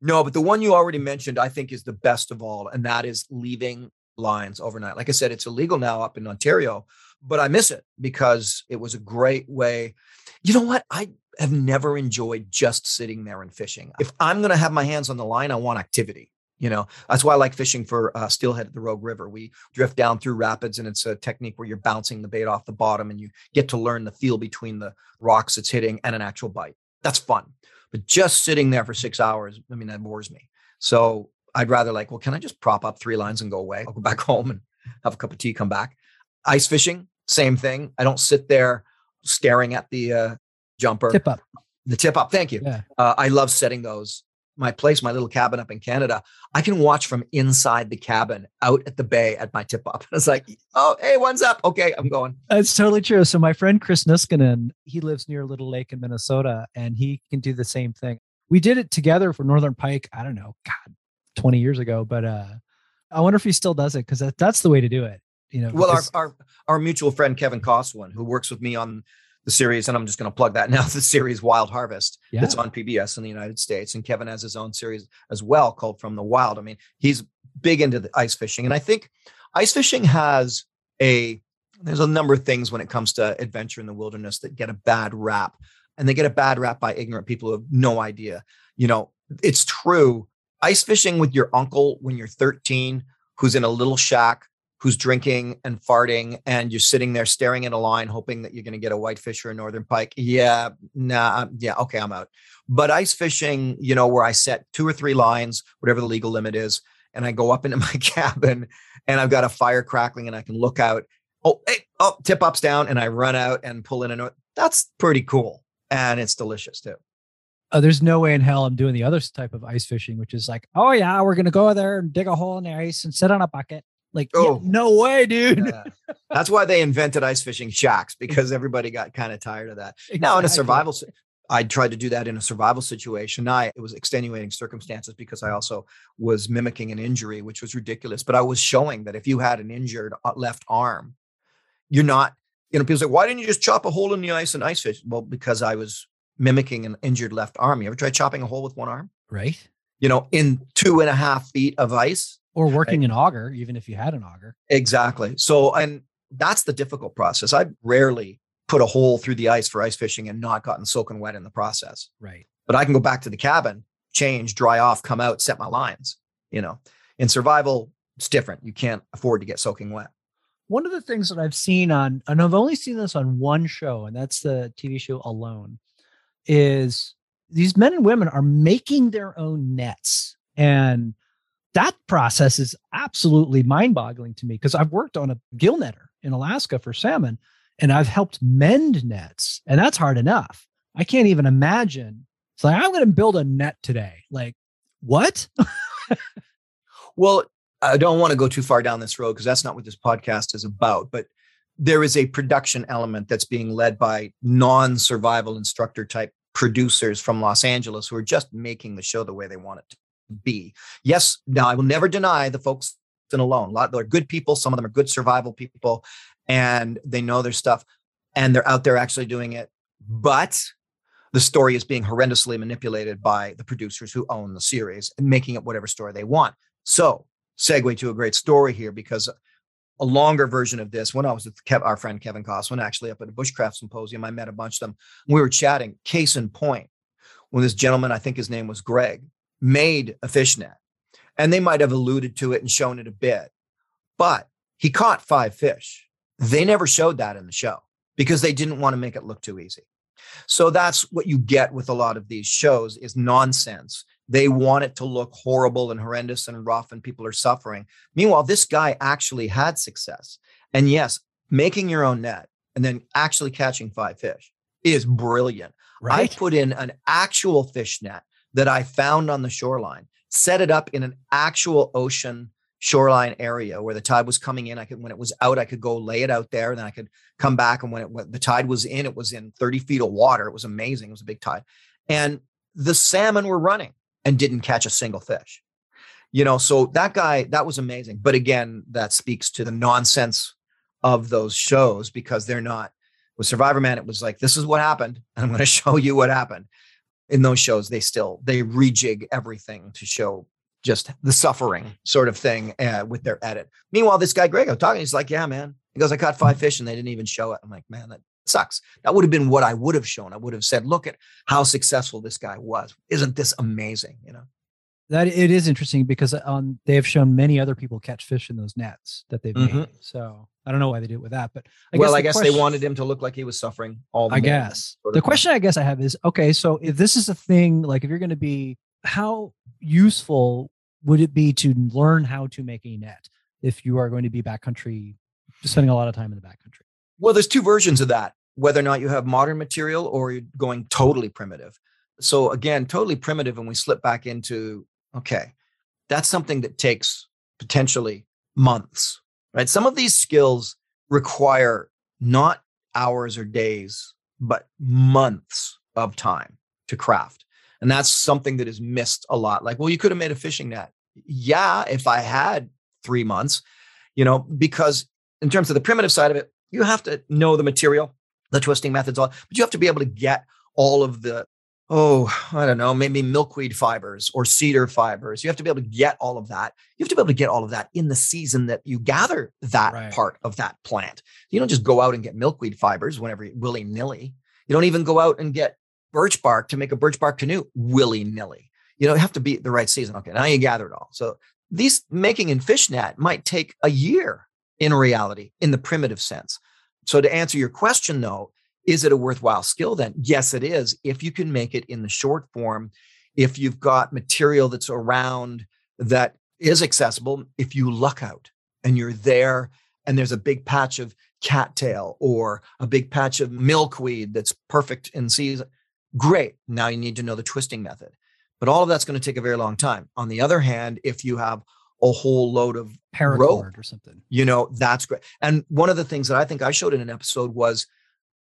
No, but the one you already mentioned, I think, is the best of all, and that is leaving lines overnight. Like I said, it's illegal now up in Ontario, but I miss it because it was a great way. You know what? I have never enjoyed just sitting there and fishing. If I'm going to have my hands on the line, I want activity. You know, that's why I like fishing for uh, steelhead at the Rogue River. We drift down through rapids, and it's a technique where you're bouncing the bait off the bottom, and you get to learn the feel between the rocks it's hitting and an actual bite. That's fun. But just sitting there for six hours, I mean, that bores me. So I'd rather like, well, can I just prop up three lines and go away? I'll go <laughs> back home and have a cup of tea, come back. Ice fishing, same thing. I don't sit there staring at the uh, jumper. Tip up. The tip up. Thank you. Yeah. Uh, I love setting those my place, my little cabin up in Canada, I can watch from inside the cabin out at the bay at my tip up. And <laughs> it's like, oh, hey, one's up. Okay, I'm going. That's totally true. So my friend Chris Niskanen, he lives near Little Lake in Minnesota, and he can do the same thing. We did it together for Northern Pike. I don't know, God, 20 years ago, but uh, I wonder if he still does it because that, that's the way to do it. You know, well, our, our our mutual friend Kevin Kossowan, who works with me on the series, and I'm just going to plug that now. <laughs> The series Wild Harvest yeah. that's on PBS in the United States, and Kevin has his own series as well called From the Wild. I mean, he's big into the ice fishing, and I think ice fishing has a there's a number of things when it comes to adventure in the wilderness that get a bad rap, and they get a bad rap by ignorant people who have no idea. You know, it's true. Ice fishing with your uncle when you're 13, who's in a little shack who's drinking and farting and you're sitting there staring at a line hoping that you're going to get a whitefish or a northern pike. Yeah nah yeah okay i'm out. But ice fishing you know where i set two or three lines whatever the legal limit is and i go up into <laughs> my cabin and i've got a fire crackling and i can look out. Oh hey, oh tip ups down and i run out and pull in a that's pretty cool and it's delicious too. Uh, there's no way in hell I'm doing the other type of ice fishing, which is like, oh yeah, we're gonna go there and dig a hole in the ice and sit on a bucket like, oh, yeah, no way, dude. Yeah. That's why they invented ice fishing shacks <laughs> because everybody got kind of tired of that. Exactly. Now, in a survival, I tried to do that in a survival situation. I it was extenuating circumstances because I also was mimicking an injury, which was ridiculous. But I was showing that if you had an injured uh, left arm, you're not. You know, people say, "Why didn't you just chop a hole in the ice and ice fish?" Well, because I was mimicking an injured left arm. You ever try chopping a hole with one arm? Right. You know, in two and a half feet of ice, or working right? an auger, even if you had an auger. Exactly. So, and that's the difficult process. I've rarely put a hole through the ice for ice fishing and not gotten soaking wet in the process. Right. But I can go back to the cabin, change, dry off, come out, set my lines. You know, in survival, it's different. You can't afford to get soaking wet. One of the things that I've seen on, and I've only seen this on one show, and that's the TV show Alone, is these men and women are making their own nets. And that process is absolutely mind boggling to me because I've worked on a gill netter in Alaska for salmon and I've helped mend nets, and that's hard enough. I can't even imagine. It's like, I'm going to build a net today. Like, what? <laughs> well, I don't want to go too far down this road because that's not what this podcast is about. But there is a production element that's being led by non survival instructor type producers from Los Angeles who are just making the show the way they want it to be. Yes, now I will never deny the folks in alone. A lot they're good people, some of them are good survival people, and they know their stuff and they're out there actually doing it. But the story is being horrendously manipulated by the producers who own the series and making it whatever story they want. So, segue to a great story here because a longer version of this when I was with Kev, our friend Kevin Kossowan, actually up at a bushcraft symposium. I met a bunch of them. We were chatting. Case in point, when this gentleman, I think his name was Greg, made a fishnet. And they might have alluded to it and shown it a bit, but he caught five fish. They never showed that in the show because they didn't want to make it look too easy. So that's what you get with a lot of these shows is nonsense. They want it to look horrible and horrendous and rough and people are suffering. Meanwhile, this guy actually had success. And yes, making your own net and then actually catching five fish is brilliant. Right. I put in an actual fish net that I found on the shoreline, set it up in an actual ocean shoreline area where the tide was coming in. I could, when it was out, I could go lay it out there. And then I could come back. And when it when the tide was in, it was in 30 feet of water. It was amazing. It was a big tide. And the salmon were running and didn't catch a single fish. You know, so that guy, that was amazing. But again, that speaks to the nonsense of those shows because they're not with Survivorman, it was like, this is what happened. And I'm going <laughs> to show you what happened. In those shows, they still they rejig everything to show just the suffering sort of thing uh, with their edit. Meanwhile, this guy Greg, I'm talking, he's like, yeah, man. He goes, I caught five fish and they didn't even show it. I'm like, man, that sucks. That would have been what I would have shown. I would have said, look at how successful this guy was. Isn't this amazing? You know. That it is interesting because um, they have shown many other people catch fish in those nets that they've Mhm. made. So I don't know why they did it with that, but I well, guess I guess question- they wanted him to look like he was suffering all the I guess sort the of thing. question I guess I have is okay. So if this is a thing, like if you're going to be, how useful would it be to learn how to make a net if you are going to be backcountry, spending a lot of time in the backcountry? Well, there's two versions of that, whether or not you have modern material or you're going totally primitive. So again, totally primitive, and we slip back into okay, that's something that takes potentially months, right? Some of these skills require not hours or days, but months of time to craft. And that's something that is missed a lot. Like, well, you could have made a fishing net. Yeah, if I had three months, you know, because in terms of the primitive side of it, you have to know the material, the twisting methods, all, but you have to be able to get all of the, oh, I don't know, maybe milkweed fibers or cedar fibers. You have to be able to get all of that. You have to be able to get all of that in the season that you gather that Right. part of that plant. You don't just go out and get milkweed fibers whenever willy nilly. You don't even go out and get birch bark to make a birch bark canoe willy nilly. You know, you have to be the right season. Okay, now you gather it all. So these making in fishnet might take a year in reality, in the primitive sense. So to answer your question though, is it a worthwhile skill then? Yes, it is. If you can make it in the short form, if you've got material that's around that is accessible, if you luck out and you're there and there's a big patch of cattail or a big patch of milkweed that's perfect in season, great. Now you need to know the twisting method. But all of that's going to take a very long time. On the other hand, if you have a whole load of Paracord or something. you know that's great and one of the things that i think i showed in an episode was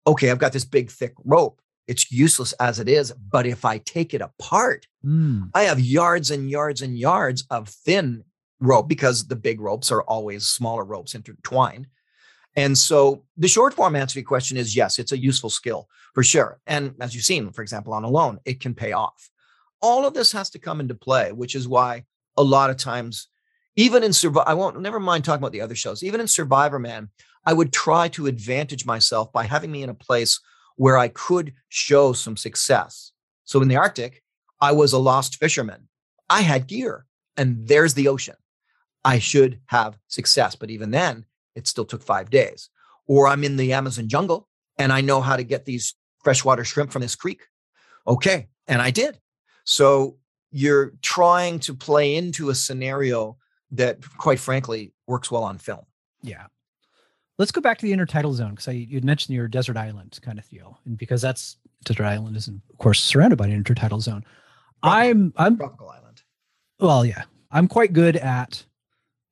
okay i've got this big thick rope. It's useless as it is but if i take it apart Mm, i have yards and yards and yards of thin rope because the big ropes are always smaller ropes intertwined. And so the short form answer to your question is yes it's a useful skill for sure. And as you've seen for example on Alone it can pay off. All of this has to come into play which is why a lot of times even in survival i won't never mind talking about the other shows even in Survivorman i would try to advantage myself by having me in a place where i could show some success. So in the arctic i was a lost fisherman. I had gear and there's the ocean. I should have success but even then it still took five days. Or i'm in the amazon jungle and i know how to get these freshwater shrimp from this creek. Okay and i did. So you're trying to play into a scenario that quite frankly works well on film. Yeah. Let's go back to the intertidal zone because you would mentioned your desert island kind of deal, and because that's desert island is of course surrounded by an intertidal zone. I'm I'm tropical island well, yeah, I'm quite good at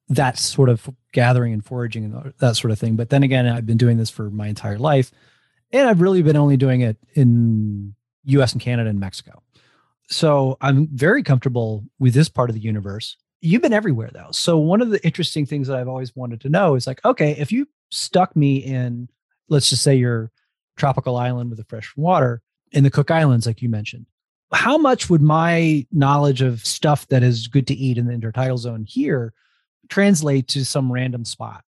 that sort of gathering and foraging and that sort of thing. But then again, I've been doing this for my entire life, and I've really been only doing it in U.S. and Canada and Mexico. So I'm very comfortable with this part of the universe. You've been everywhere though. So one of the interesting things that I've always wanted to know is like, okay, if you stuck me in, let's just say your tropical island with the fresh water in the Cook Islands, like you mentioned, how much would my knowledge of stuff that is good to eat in the intertidal zone here translate to some random spot?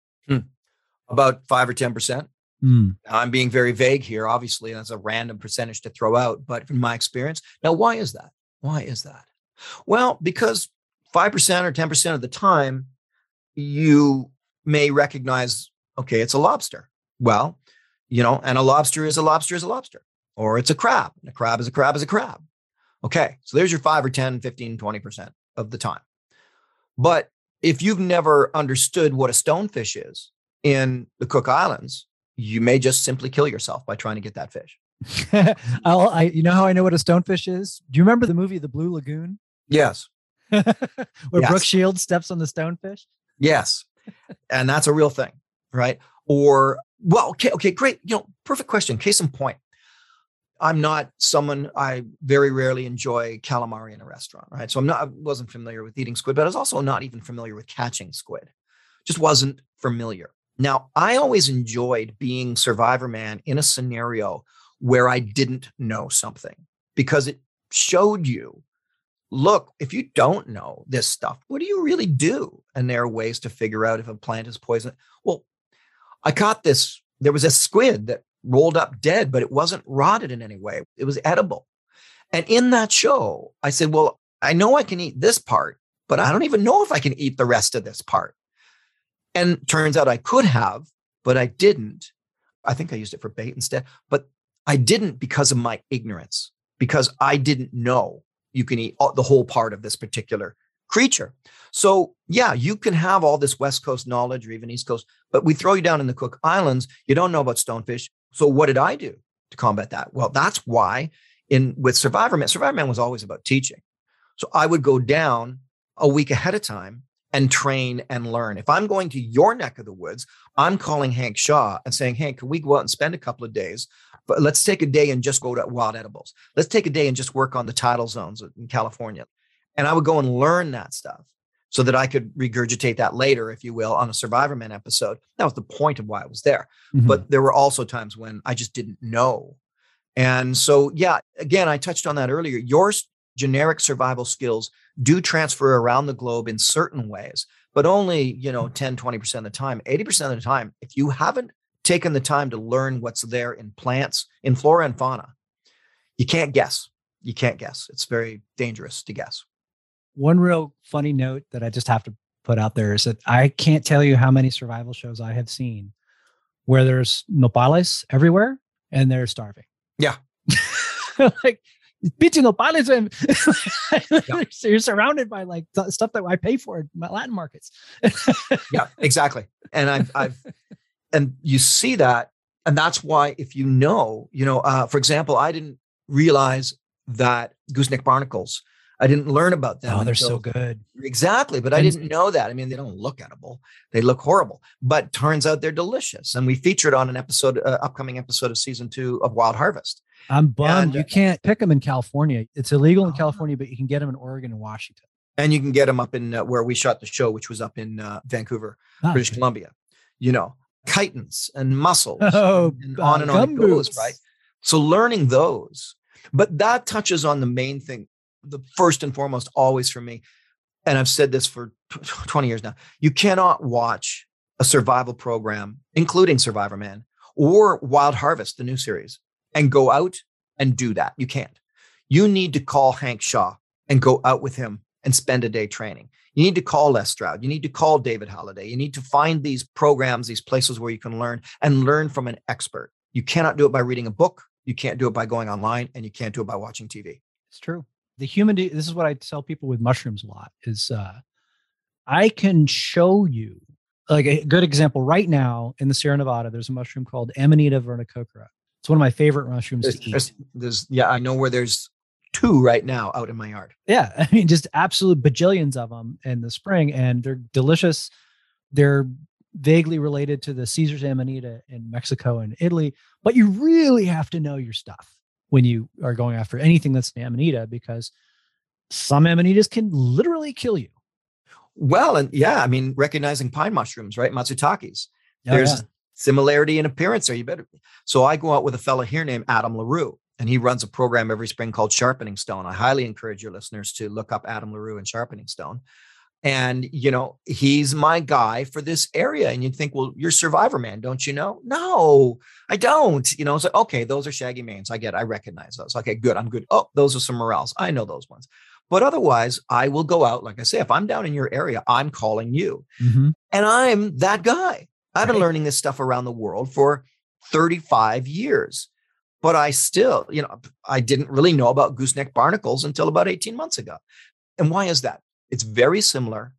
about five or ten percent. Hmm. i'm being very vague here obviously that's a random percentage to throw out but from my experience now why is that? Why is that? Well because 5% or 10% of the time you may recognize okay it's a lobster well you know and a lobster is a lobster is a lobster or it's a crab and a crab is a crab is a crab okay so there's your 5 or 10 15 20% of the time but if you've never understood what a stonefish is in the Cook Islands, you may just simply kill yourself by trying to get that fish. <laughs> I'll, I, you know how I know what a stonefish is? Do you remember the movie The Blue Lagoon? Yes. <laughs> Where Yes. Brooke Shields steps on the stonefish? Yes. and that's a real thing, right? Or, well, okay, okay, great. You know, perfect question. Case in point. I'm not someone I very rarely enjoy calamari in a restaurant, right? So I'm not I wasn't familiar with eating squid, but I was also not even familiar with catching squid. Just wasn't familiar. Now, I always enjoyed being Survivorman in a scenario where I didn't know something because it showed you look, if you don't know this stuff, what do you really do? And there are ways to figure out if a plant is poison. Well, I caught this. There was a squid that rolled up dead, but it wasn't rotted in any way. It was edible. And in that show, I said, Well, I know I can eat this part, but I don't even know if I can eat the rest of this part. And turns out I could have, but I didn't. I think I used it for bait instead, but I didn't because of my ignorance, because I didn't know you can eat the whole part of this particular creature. So, yeah, you can have all this West Coast knowledge or even East Coast, but we throw you down in the Cook Islands, you don't know about stonefish. So, what did I do to combat that? Well, that's why in with Survivorman, Survivor Man was always about teaching. So, I would go down a week ahead of time and train and learn. If I'm going to your neck of the woods, I'm calling Hank Shaw and saying, Hank, can we go out and spend a couple of days? But let's take a day and just go to wild edibles. Let's take a day and just work on the tidal zones in California. And I would go and learn that stuff so that I could regurgitate that later, if you will, on a Survivorman episode. That was the point of why I was there. Mhm. But there were also times when I just didn't know. And so, yeah, again, I touched on that earlier. Your generic survival skills do transfer around the globe in certain ways, but only, you know, 10, 20% of the time. 80% of the time, if you haven't taken the time to learn what's there in plants, in flora and fauna, you can't guess. You can't guess. It's very dangerous to guess. One real funny note that I just have to put out there is that I can't tell you how many survival shows I have seen where there's nopales everywhere and they're starving. Yeah. <laughs> like pinche nopales and so <laughs> you're surrounded by like th- stuff that I pay for in my Latin markets. <laughs> yeah, exactly. And I've, I've, and you see that, and that's why if you know, you know, uh, for example, I didn't realize that gooseneck barnacles. I didn't learn about them. oh, they're so good. Exactly, but I didn't know that. I mean, they don't look edible; they look horrible. But turns out they're delicious, and we featured on an episode, uh, upcoming episode of season two of Wild Harvest. I'm bummed And- you can't pick them in California. It's illegal in Ah. California, but you can get them in Oregon and Washington. And you can get them up in uh, where we shot the show, which was up in uh, Vancouver, Ah, British okay. Columbia. You know, chitons and mussels, <laughs> Oh, and uh, on and on it goes, right? So learning those, but that touches on the main thing, the first and foremost, always for me. And I've said this for 20 years now. You cannot watch a survival program, including Survivorman or Wild Harvest, the new series, and go out and do that. You can't. You need to call Hank Shaw and go out with him and spend a day training. You need to call Les Stroud. You need to call David Halliday. You need to find these programs, these places where you can learn and learn from an expert. You cannot do it by reading a book. You can't do it by going online, and you can't do it by watching TV. It's true. The human, this is what I tell people with mushrooms a lot is uh, I can show you like a good example right now in the Sierra Nevada, there's a mushroom called Amanita vernicoccora. It's one of my favorite mushrooms There's, to eat. there's, there's- yeah, I know where there's two right now out in my yard. Yeah, <laughs> I mean, just absolute bajillions of them in the spring, and they're delicious. They're vaguely related to the Caesar's Amanita in Mexico and Italy, but you really have to know your stuff when you are going after anything that's an Amanita because some Amanitas can literally kill you. Well, and yeah, I mean, recognizing pine mushrooms, right? Matsutakis. Oh, There's yeah. similarity in appearance there. You better. So I go out with a fellow here named Adam LaRue, and he runs a program every spring called Sharpening Stone. I highly encourage your listeners to look up Adam LaRue and Sharpening Stone. And, you know, he's my guy for this area. And you'd think, well, you're Survivorman, don't you know? No, I don't. You know, it's like, okay, those are shaggy manes. I get. I recognize those. Okay, good. I'm good. Oh, those are some morels. I know those ones. But otherwise, I will go out. Like I say, if I'm down in your area, I'm calling you. Mhm. And I'm that guy. I've been learning this stuff around the world for 35 years. But I still, you know, I didn't really know about gooseneck barnacles until about 18 months ago. And why is that? It's very similar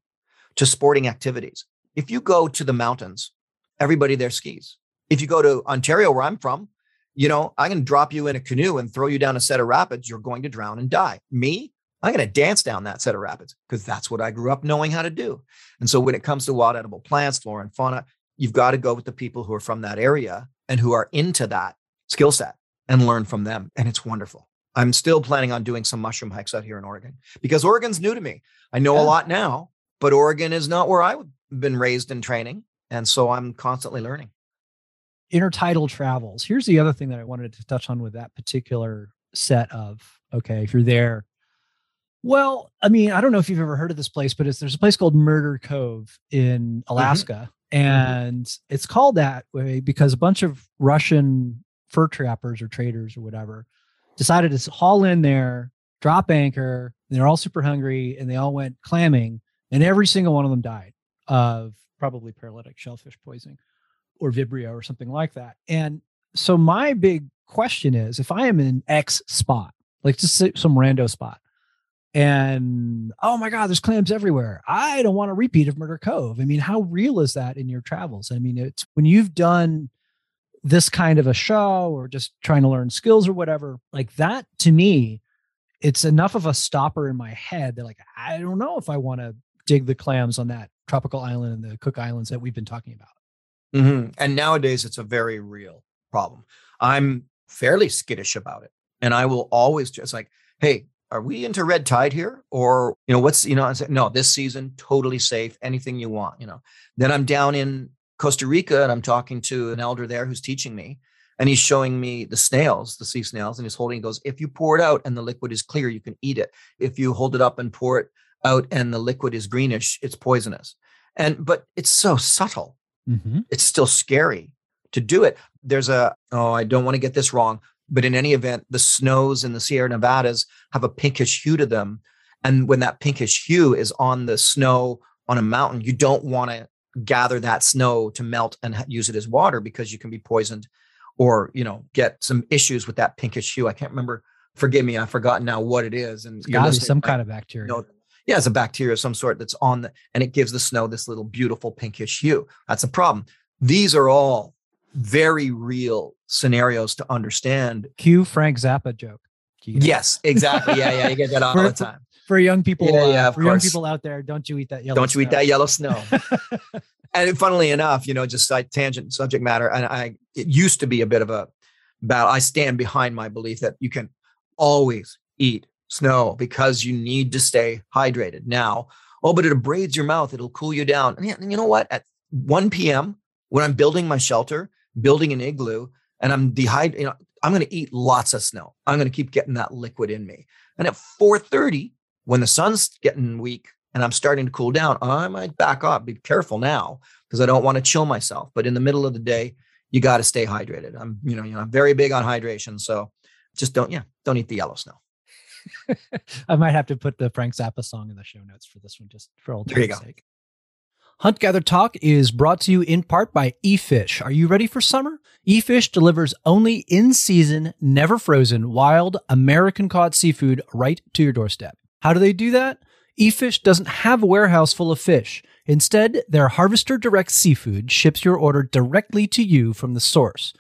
to sporting activities. If you go to the mountains everybody there skis. If you go to Ontario, where I'm from, you know, I can drop you in a canoe and throw you down a set of rapids. You're going to drown and die. Me, I'm going to dance down that set of rapids because that's what I grew up knowing how to do. And so when it comes to wild edible plants, flora and fauna, you've got to go with the people who are from that area and who are into that skill set and learn from them. And it's wonderful. I'm still planning on doing some mushroom hikes out here in Oregon because Oregon's new to me. I know yeah. a lot now, but Oregon is not where I've been raised in training. And so I'm constantly learning. Intertidal travels. Here's the other thing that I wanted to touch on with that particular set of okay, if you're there. Well, I mean, I don't know if you've ever heard of this place, but it's there's a place called Murder Cove in mm-hmm. Alaska. Mm-hmm. And mm-hmm. it's called that way because a bunch of Russian fur trappers or traders or whatever decided to haul in there, drop anchor, and they're all super hungry and they all went clamming, and every single one of them died of probably paralytic shellfish poisoning or Vibrio or something like that. And so my big question is if I am in X spot, like just some rando spot, and oh my God, there's clams everywhere. I don't want a repeat of Murder Cove. I mean, how real is that in your travels? I mean, it's when you've done this kind of a show or just trying to learn skills or whatever, like that to me, it's enough of a stopper in my head that like I don't know if I want to dig the clams on that tropical island and the Cook Islands that we've been talking about. Mm-hmm. And nowadays, it's a very real problem. I'm fairly skittish about it, and I will always just like, hey, are we into red tide here, or you know, what's you know, I no, this season totally safe, anything you want, you know. Then I'm down in Costa Rica and I'm talking to an elder there who's teaching me. And he's showing me the snails, the sea snails, and he's holding, He goes, if you pour it out and the liquid is clear, you can eat it. If you hold it up and pour it out and the liquid is greenish, it's poisonous. And but it's so subtle. Mm-hmm. It's still scary to do it. There's a, oh, I don't want to get this wrong, but in any event, the snows in the Sierra Nevadas have a pinkish hue to them. And when that pinkish hue is on the snow on a mountain, you don't want to gather that snow to melt and use it as water because you can be poisoned or you know get some issues with that pinkish hue. I can't remember forgive me i've forgotten now what it is and it's got to be some kind of bacteria. You know, yeah it's a bacteria of some sort that's on the and it gives the snow this little beautiful pinkish hue. That's a problem. These are all very real scenarios to understand. Cue frank zappa joke yes exactly yeah yeah you get that <laughs> all the time for young people, yeah, yeah, uh, for young people out there, don't you eat that yellow? Don't you snow. eat that yellow snow? <laughs> and funnily enough, you know, just like tangent subject matter, and I it used to be a bit of a battle. I stand behind my belief that you can always eat snow because you need to stay hydrated. Now, oh, but it abrades your mouth; it'll cool you down. And you know what? At 1 p.m. when I'm building my shelter, building an igloo, and I'm dehydrated, you know, I'm going to eat lots of snow. I'm going to keep getting that liquid in me. And at 4:30, when the sun's getting weak and I'm starting to cool down, I might back off. Be careful now because I don't want to chill myself. But in the middle of the day, you got to stay hydrated. I'm, you know, you know, I'm very big on hydration. So just don't, yeah, don't eat the yellow snow. <laughs> I might have to put the Frank Zappa song in the show notes for this one, just for old time's sake. Hunt Gather Talk is brought to you in part by eFish. Are you ready for summer? eFish delivers only in season, never frozen, wild American caught seafood right to your doorstep. How do they do that? eFish doesn't have a warehouse full of fish. Instead, their Harvester Direct Seafood ships your order directly to you from the source.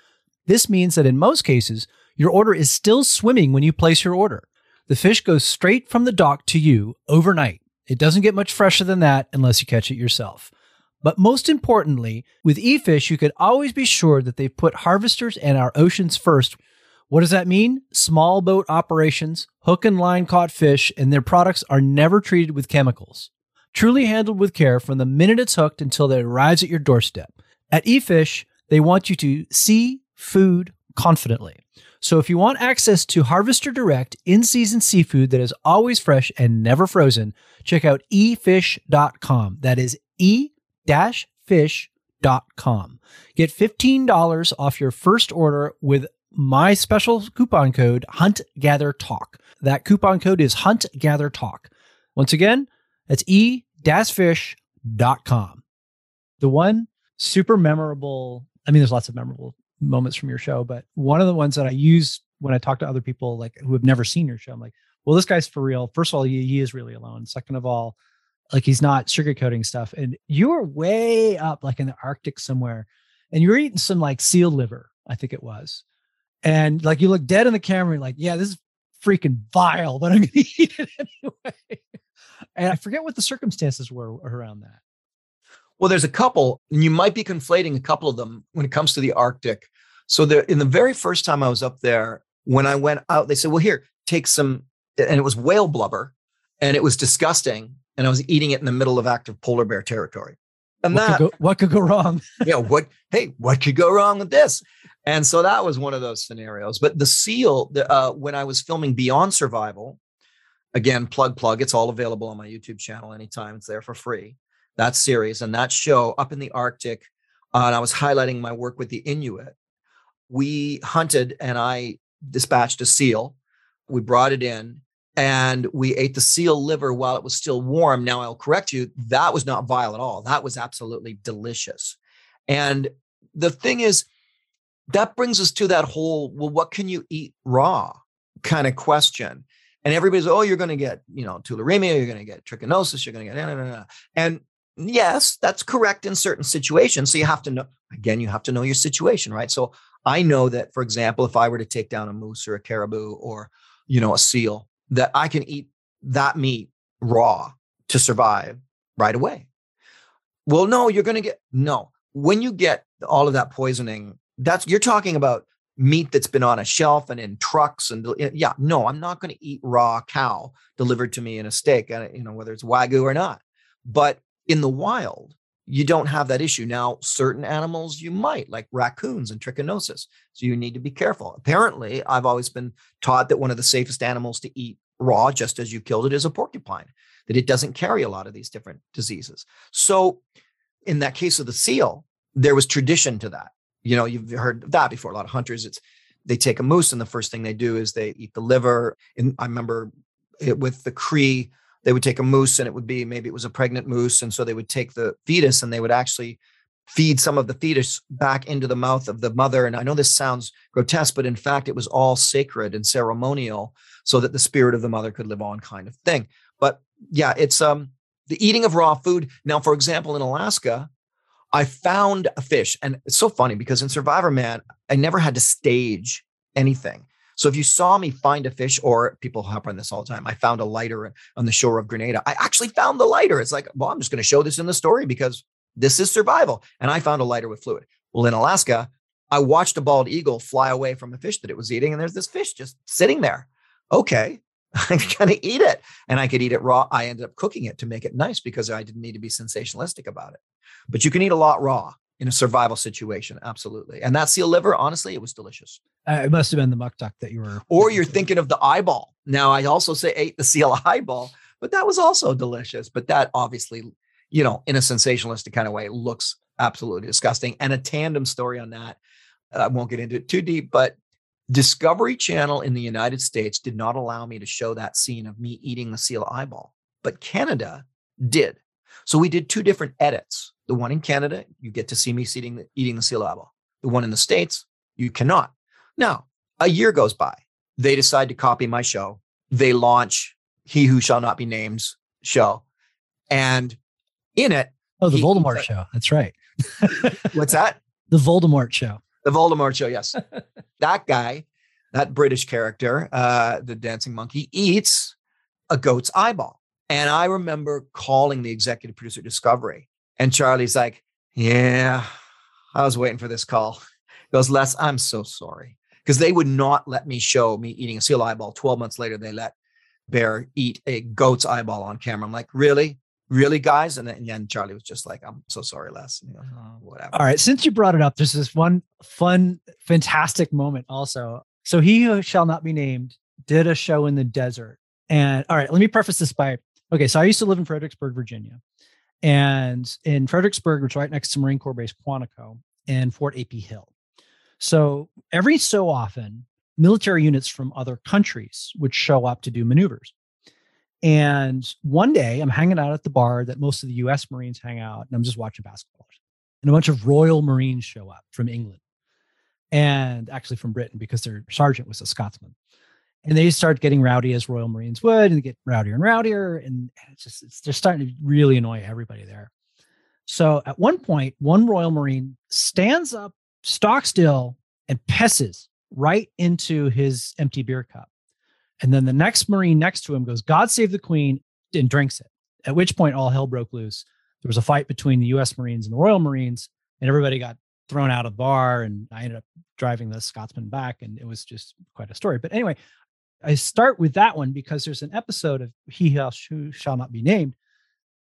This means that in most cases, your order is still swimming when you place your order. The fish goes straight from the dock to you overnight. It doesn't get much fresher than that unless you catch it yourself. But most importantly, with eFish, you can always be sure that they've put harvesters and our oceans first what does that mean? Small boat operations, hook and line caught fish, and their products are never treated with chemicals. Truly handled with care from the minute it's hooked until it arrives at your doorstep. At eFish, they want you to see food confidently. So if you want access to Harvester Direct in season seafood that is always fresh and never frozen, check out efish.com. That is e fish.com. Get $15 off your first order with my special coupon code Hunt Gather Talk. That coupon code is Hunt Gather Talk. Once again, that's e fish.com. The one super memorable, I mean, there's lots of memorable moments from your show, but one of the ones that I use when I talk to other people like who have never seen your show, I'm like, well, this guy's for real. First of all, he, he is really alone. Second of all, like he's not sugarcoating stuff. And you are way up, like in the Arctic somewhere, and you were eating some like seal liver, I think it was. And like you look dead in the camera, like, yeah, this is freaking vile, but I'm to <laughs> eat it anyway. and I forget what the circumstances were around that. Well, there's a couple, and you might be conflating a couple of them when it comes to the Arctic. So, there, in the very first time I was up there, when I went out, they said, "Well, here, take some," and it was whale blubber, and it was disgusting, and I was eating it in the middle of active polar bear territory. And what that, could go, what could go wrong? <laughs> yeah, what? Hey, what could go wrong with this? And so that was one of those scenarios. But the seal, the, uh, when I was filming Beyond Survival, again, plug plug, it's all available on my YouTube channel anytime. It's there for free. That series and that show up in the Arctic, uh, and I was highlighting my work with the Inuit. We hunted, and I dispatched a seal. We brought it in, and we ate the seal liver while it was still warm. Now I'll correct you, that was not vile at all. That was absolutely delicious. And the thing is, that brings us to that whole, well, what can you eat raw kind of question? And everybody's, oh, you're going to get, you know, tularemia, you're going to get trichinosis, you're going to get, nah, nah, nah. and yes, that's correct in certain situations. So you have to know, again, you have to know your situation, right? So I know that, for example, if I were to take down a moose or a caribou or, you know, a seal, that I can eat that meat raw to survive right away. Well, no, you're going to get, no. When you get all of that poisoning, that's, you're talking about meat that's been on a shelf and in trucks and yeah no i'm not going to eat raw cow delivered to me in a steak uh, you know whether it's wagyu or not but in the wild you don't have that issue. Now certain animals you might like raccoons and trichinosis so you need to be careful. Apparently i've always been taught that one of the safest animals to eat raw just as you killed it is a porcupine that it doesn't carry a lot of these different diseases. So in that case of the seal there was tradition to that. You know you've heard that before. A lot of hunters it's they take a moose and the first thing they do is they eat the liver. And i remember it with the cree they would take a moose and it would be maybe it was a pregnant moose and so they would take the fetus and they would actually feed some of the fetus back into the mouth of the mother. And i know this sounds grotesque but in fact it was all sacred and ceremonial so that the spirit of the mother could live on kind of thing. But yeah it's um the eating of raw food. Now for example in alaska I found a fish, and it's so funny because in Survivorman, I never had to stage anything. So if you saw me find a fish, or people hop on this all the time, I found a lighter on the shore of Grenada. I actually found the lighter. It's like, well, I'm just going to show this in the story because this is survival. And I found a lighter with fluid. Well, in Alaska, I watched a bald eagle fly away from a fish that it was eating, and there's this fish just sitting there. Okay, <laughs> I'm going to eat it. And I could eat it raw. I ended up cooking it to make it nice because I didn't need to be sensationalistic about it. But you can eat a lot raw in a survival situation. Absolutely. And that seal liver, honestly, it was delicious. Uh, it must have been the muktuk that you were. Or you're thinking of the eyeball. Now, I also say ate the seal <laughs> eyeball, but that was also delicious. But that obviously, you know, in a sensationalistic kind of way, looks absolutely disgusting. And a tandem story on that. I won't get into it too deep, but Discovery Channel in the United States did not allow me to show that scene of me eating the seal eyeball, but Canada did. So we did two different edits. The one in Canada, you get to see me eating the, eating the seal eyeball. The one in the States, you cannot. Now, a year goes by. They decide to copy my show. They launch He Who Shall Not Be Named show. And in it, Oh, the he, Voldemort show. That's right. <laughs> what's that? The Voldemort show. The Voldemort show, yes. <laughs> that guy, that British character, uh, the dancing monkey, eats a goat's eyeball. And I remember calling the executive producer Discovery, and Charlie's like, Yeah, I was waiting for this call. He goes, Les, I'm so sorry. Because they would not let me show me eating a seal eyeball. 12 months later, they let Bear eat a goat's eyeball on camera. I'm like, really? really, guys? And then, and Charlie was just like, I'm so sorry, Les. Know, oh, whatever. All right. Since you brought it up, there's this one fun, fantastic moment also. So he who shall not be named did a show in the desert. And all right, let me preface this by okay. So I used to live in Fredericksburg, Virginia. And in Fredericksburg, which is right next to Marine Corps Base Quantico and Fort AP Hill. So every so often, military units from other countries would show up to do maneuvers. And one day I'm hanging out at the bar that most of the US Marines hang out, and I'm just watching basketball. And a bunch of Royal Marines show up from England and actually from Britain because their sergeant was a Scotsman. And they start getting rowdy as Royal Marines would, and they get rowdier and rowdier. And it's just, it's, they're starting to really annoy everybody there. So at one point, one Royal Marine stands up, stock still, and pisses right into his empty beer cup. And then the next Marine next to him goes, God save the Queen, and drinks it. At which point, all hell broke loose. There was a fight between the US Marines and the Royal Marines, and everybody got thrown out of the bar. And I ended up driving the Scotsman back, and it was just quite a story. But anyway, I start with that one because there's an episode of He Who Shall Not Be Named.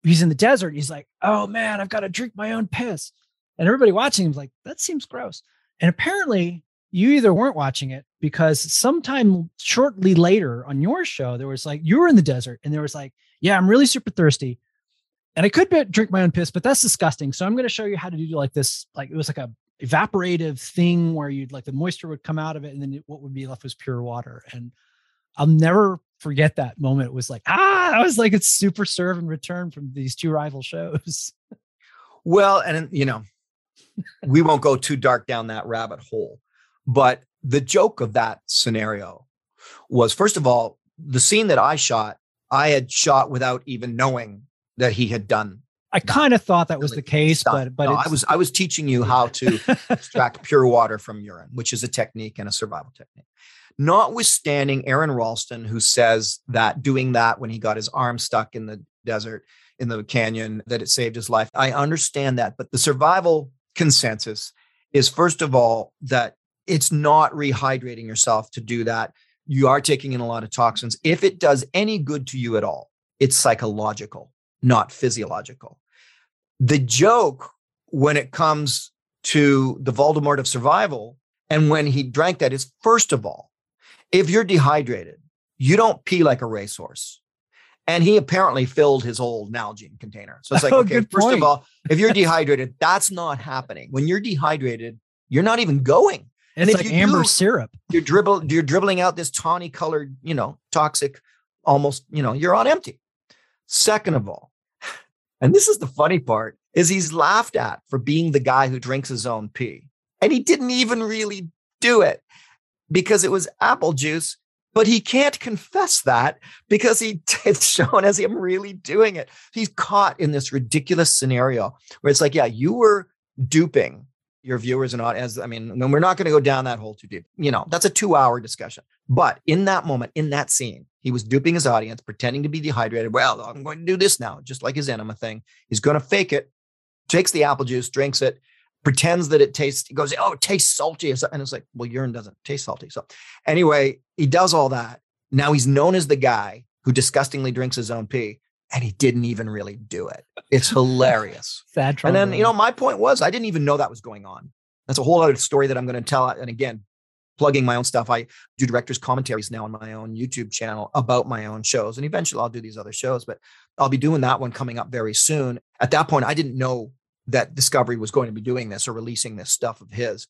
He's in the desert. He's like, Oh man, I've got to drink my own piss. And everybody watching him's like, That seems gross. And apparently, you either weren't watching it because sometime shortly later on your show, there was like, you were in the desert and there was like, yeah, I'm really super thirsty. And I could drink my own piss, but that's disgusting. So I'm going to show you how to do like this. Like it was like a evaporative thing where you'd like the moisture would come out of it and then what would be left was pure water. And I'll never forget that moment. It was like, ah, I was like, it's super serve and return from these two rival shows. Well, and you know, we won't go too dark down that rabbit hole. But the joke of that scenario was first of all, the scene that I shot, I had shot without even knowing that he had done. I kind of thought that was the case, but but no, I was I was teaching you how to <laughs> extract pure water from urine, which is a technique and a survival technique. Notwithstanding Aron Ralston, who says that doing that when he got his arm stuck in the desert in the canyon, that it saved his life. I understand that, but the survival consensus is first of all that it's not rehydrating yourself to do that. You are taking in a lot of toxins. If it does any good to you at all, it's psychological, not physiological. The joke when it comes to the Voldemort of survival and when he drank that is first of all, if you're dehydrated, you don't pee like a racehorse. And he apparently filled his old Nalgene container. So it's <laughs> oh, like, oh, okay, first point. of all, if you're <laughs> dehydrated, that's not happening. When you're dehydrated, you're not even going. And it's like amber do, syrup. You're dribble, you're dribbling out this tawny colored, you know, toxic, almost, you know, you're on empty. Second of all, and this is the funny part, is he's laughed at for being the guy who drinks his own pee. And he didn't even really do it because it was apple juice, but he can't confess that because he <laughs> it's shown as him really doing it. He's caught in this ridiculous scenario where it's like, yeah, you were duping your viewers and audience. I mean, we're not going to go down that hole too deep. You know, that's a two hour discussion. But in that moment, in that scene, he was duping his audience, pretending to be dehydrated. Well, I'm going to do this now, just like his enema thing. He's going to fake it, takes the apple juice, drinks it, pretends that it tastes, he goes, Oh, it tastes salty. And it's like, well, urine doesn't taste salty. So anyway, he does all that. Now he's known as the guy who disgustingly drinks his own pee and he didn't even really do it. It's hilarious. <laughs> Sad. And then, you know, my point was I didn't even know that was going on. That's a whole other story that I'm going to tell. And again, plugging my own stuff. I do director's commentaries now on my own YouTube channel about my own shows. And eventually I'll do these other shows, but I'll be doing that one coming up very soon. At that point, I didn't know that Discovery was going to be doing this or releasing this stuff of his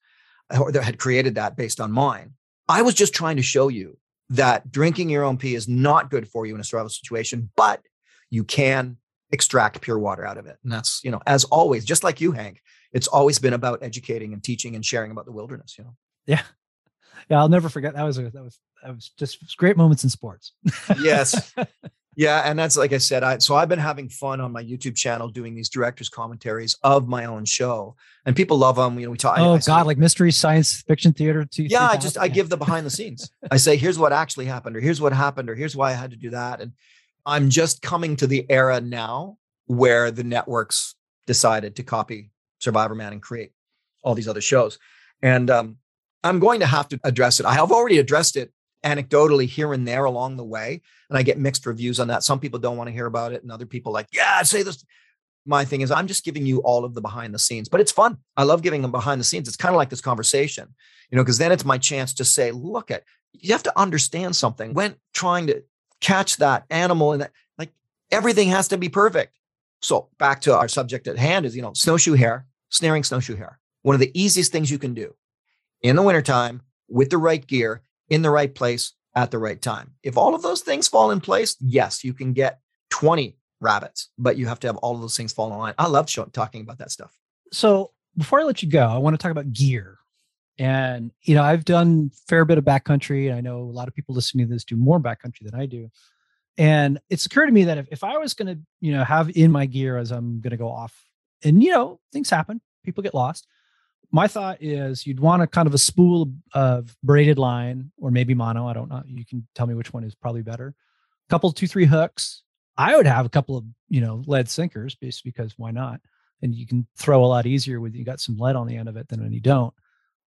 or that had created that based on mine. I was just trying to show you that drinking your own pee is not good for you in a survival situation, but you can extract pure water out of it. And that's, you know, as always, just like you, Hank, it's always been about educating and teaching and sharing about the wilderness, you know? Yeah. Yeah. I'll never forget. That was, a, that was, that was just great moments in sports. yes. <laughs> Yeah, and that's like I said. I so I've been having fun on my YouTube channel doing these directors commentaries of my own show, and people love them. You know, we talk. Oh I, I God, like mystery science fiction theater. Yeah, I just I give the behind the scenes. I say, here's what actually happened, or here's what happened, or here's why I had to do that, and I'm just coming to the era now where the networks decided to copy Survivorman and create all these other shows. And um, I'm going to have to address it. I have already addressed it anecdotally here and there along the way. And I get mixed reviews on that. Some people don't want to hear about it, and other people like, yeah, say this. My thing is, I'm just giving you all of the behind the scenes, but it's fun. I love giving them behind the scenes. It's kind of like this conversation, you know, because then it's my chance to say, look at, you have to understand something when trying to catch that animal and that like everything has to be perfect. So back to our subject at hand is, you know, snowshoe hare, snaring snowshoe hare. One of the easiest things you can do in the wintertime with the right gear, in the right place at the right time. If all of those things fall in place, yes, you can get 20 rabbits, but you have to have all of those things fall in line. I love talking about that stuff. So before I let you go, I want to talk about gear. And you know, I've done fair bit of backcountry. And I know a lot of people listening to this do more backcountry than I do. And it's occurred to me that if, if I was going to, you know, have in my gear as I'm going to go off and you know, things happen. People get lost. My thought is you'd want a kind of a spool of braided line or maybe mono. I don't know. You can tell me which one is probably better. A couple, two, three hooks. I would have a couple of, you know, lead sinkers just because why not? And you can throw a lot easier with you got some lead on the end of it than when you don't.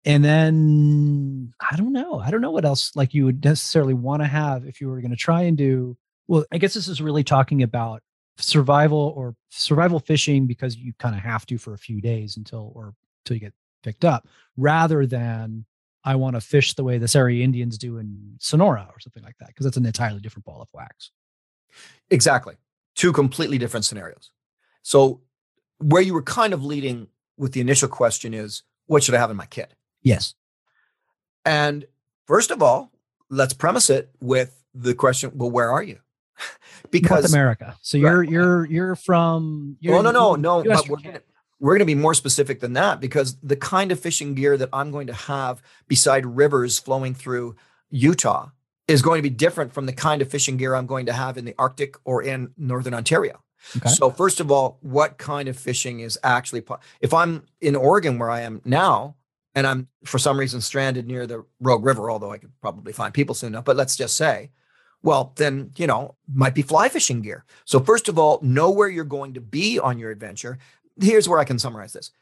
And then I don't know. I don't know what else like you would necessarily want to have if you were going to try and do well, I guess this is really talking about survival or survival fishing because you kind of have to for a few days until or until you get picked up, rather than I want to fish the way the Seri Indians do in Sonora or something like that, because that's an entirely different ball of wax. Exactly. Two completely different scenarios. So where you were kind of leading with the initial question is what should I have in my kit? Yes. And first of all, let's premise it with the question, well, where are you? <laughs> because North America. So you're right. you're you're from. Oh, you're, well, no, no, no. but we're gonna, we're going to be more specific than that because the kind of fishing gear that I'm going to have beside rivers flowing through Utah is going to be different from the kind of fishing gear I'm going to have in the Arctic or in Northern Ontario. Okay. So first of all, what kind of fishing is actually if I'm in Oregon where I am now and I'm for some reason stranded near the Rogue River, although I could probably find people soon enough, but let's just say well, then, you know, might be fly fishing gear. So, first of all, know where you're going to be on your adventure. Here's where I can summarize this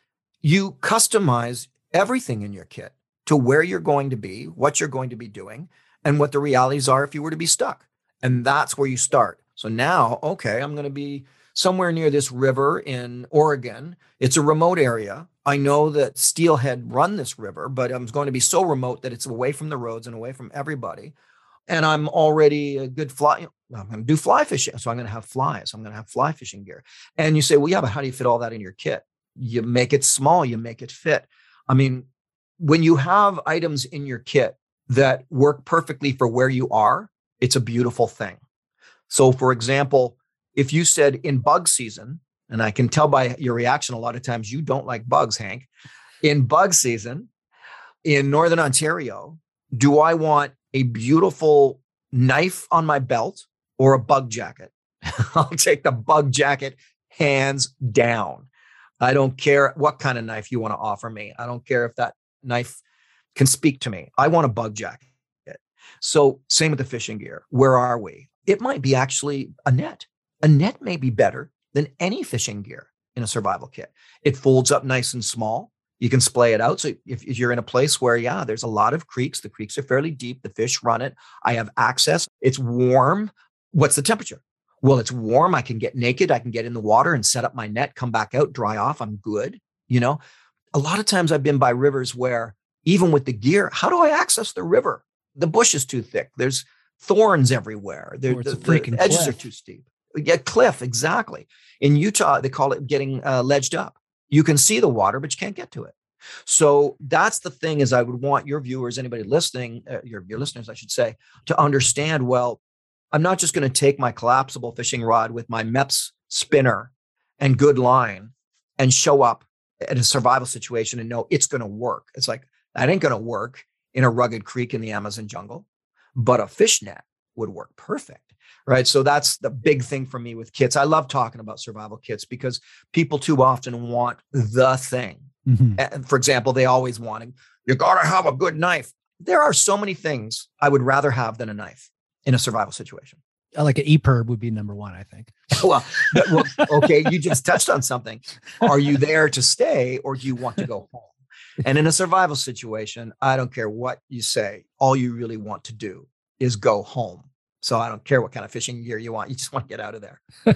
you customize everything in your kit to where you're going to be, what you're going to be doing, and what the realities are if you were to be stuck. And that's where you start. So now, okay, I'm going to be somewhere near this river in Oregon. It's a remote area. I know that Steelhead run this river, but I'm going to be so remote that it's away from the roads and away from everybody and I'm already a good fly. I'm going to do fly fishing. So I'm going to have flies. I'm going to have fly fishing gear. And you say, well, yeah, but how do you fit all that in your kit? You make it small, you make it fit. I mean, when you have items in your kit that work perfectly for where you are, it's a beautiful thing. So, for example, if you said in bug season, and I can tell by your reaction a lot of times you don't like bugs, Hank. In bug season in Northern Ontario, do I want a beautiful knife on my belt or a bug jacket. <laughs> I'll take the bug jacket hands down. I don't care what kind of knife you want to offer me. I don't care if that knife can speak to me. I want a bug jacket. So, same with the fishing gear. Where are we? It might be actually a net. A net may be better than any fishing gear in a survival kit. It folds up nice and small you can splay it out. So if, if, you're in a place where, yeah, there's a lot of creeks, the creeks are fairly deep, the fish run it, I have access, it's warm. What's the temperature? Well, it's warm. I can get naked. I can get in the water and set up my net, come back out, dry off. I'm good. You know, a lot of times I've been by rivers where even with the gear, how do I access the river? The bush is too thick. There's thorns everywhere. the, the edges are too steep. Yeah, cliff, exactly. In Utah, they call it getting uh, ledged up you can see the water, but you can't get to it. So that's the thing is I would want your viewers, anybody listening, uh, your, your listeners, I should say, to understand, well, I'm not just going to take my collapsible fishing rod with my Mepps spinner and good line and show up at a survival situation and know it's going to work. It's like, that ain't going to work in a rugged creek in the Amazon jungle, but a fish net would work perfect right so that's the big thing for me with kits i love talking about survival kits because people too often want the thing mm-hmm. and for example they always want you gotta have a good knife there are so many things i would rather have than a knife in a survival situation like an EPIRB would be number one, I think. <laughs> well, well, okay, you just touched on something. Are you there to stay or do you want to go home? And in a survival situation, I don't care what you say. All you really want to do is go home. So I don't care what kind of fishing gear you want. You just want to get out of there. <laughs>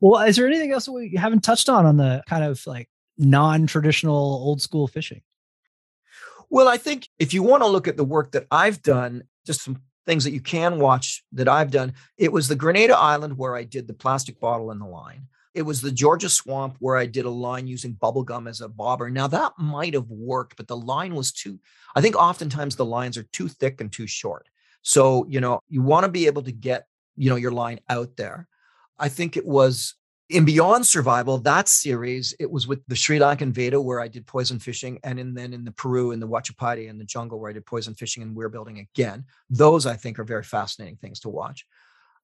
well, is there anything else we haven't touched on on the kind of like non-traditional old school fishing? Well, I think if you want to look at the work that I've done, just some things that you can watch that I've done, it was the Grenada Island where I did the plastic bottle and the line. It was the Georgia Swamp where I did a line using bubble gum as a bobber. Now that might have worked, but the line was too, I think oftentimes the lines are too thick and too short. So, you know, you want to be able to get, you know, your line out there. I think it was in Beyond Survival, that series, it was with the Sri Lankan Vedda where I did poison fishing, and in, then in the Peru in the Huachipaeri in the jungle where I did poison fishing and weir building again. Those I think are very fascinating things to watch.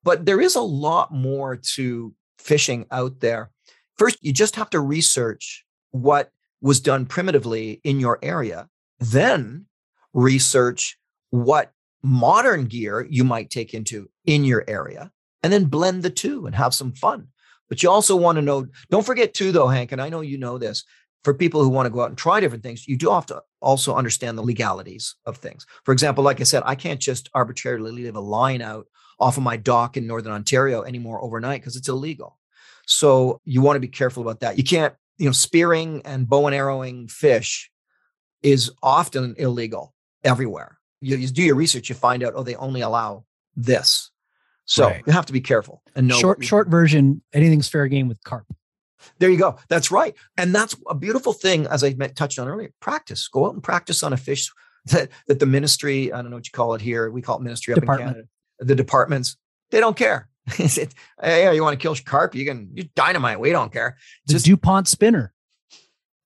But there is a lot more to fishing out there. first you just have to research what was done primitively in your area, then research what modern gear you might take into in your area, and then blend the two and have some fun. But you also want to know, don't forget too, though, Hank, and I know you know this, for people who want to go out and try different things, you do have to also understand the legalities of things. For example, like I said, I can't just arbitrarily leave a line out off of my dock in Northern Ontario anymore overnight because it's illegal. So you want to be careful about that. You can't, you know, spearing and bow and arrowing fish is often illegal everywhere. You, you do your research, you find out, oh, they only allow this. So right. you have to be careful and know. Short, short version, anything's fair game with carp. There you go. That's right. And that's a beautiful thing, as I touched on earlier. Practice. Go out and practice on a fish that, that the ministry, I don't know what you call it here. We call it ministry up in Canada. The departments, they don't care. <laughs> hey, you want to kill carp? You can you dynamite. We don't care. Just the DuPont spinner.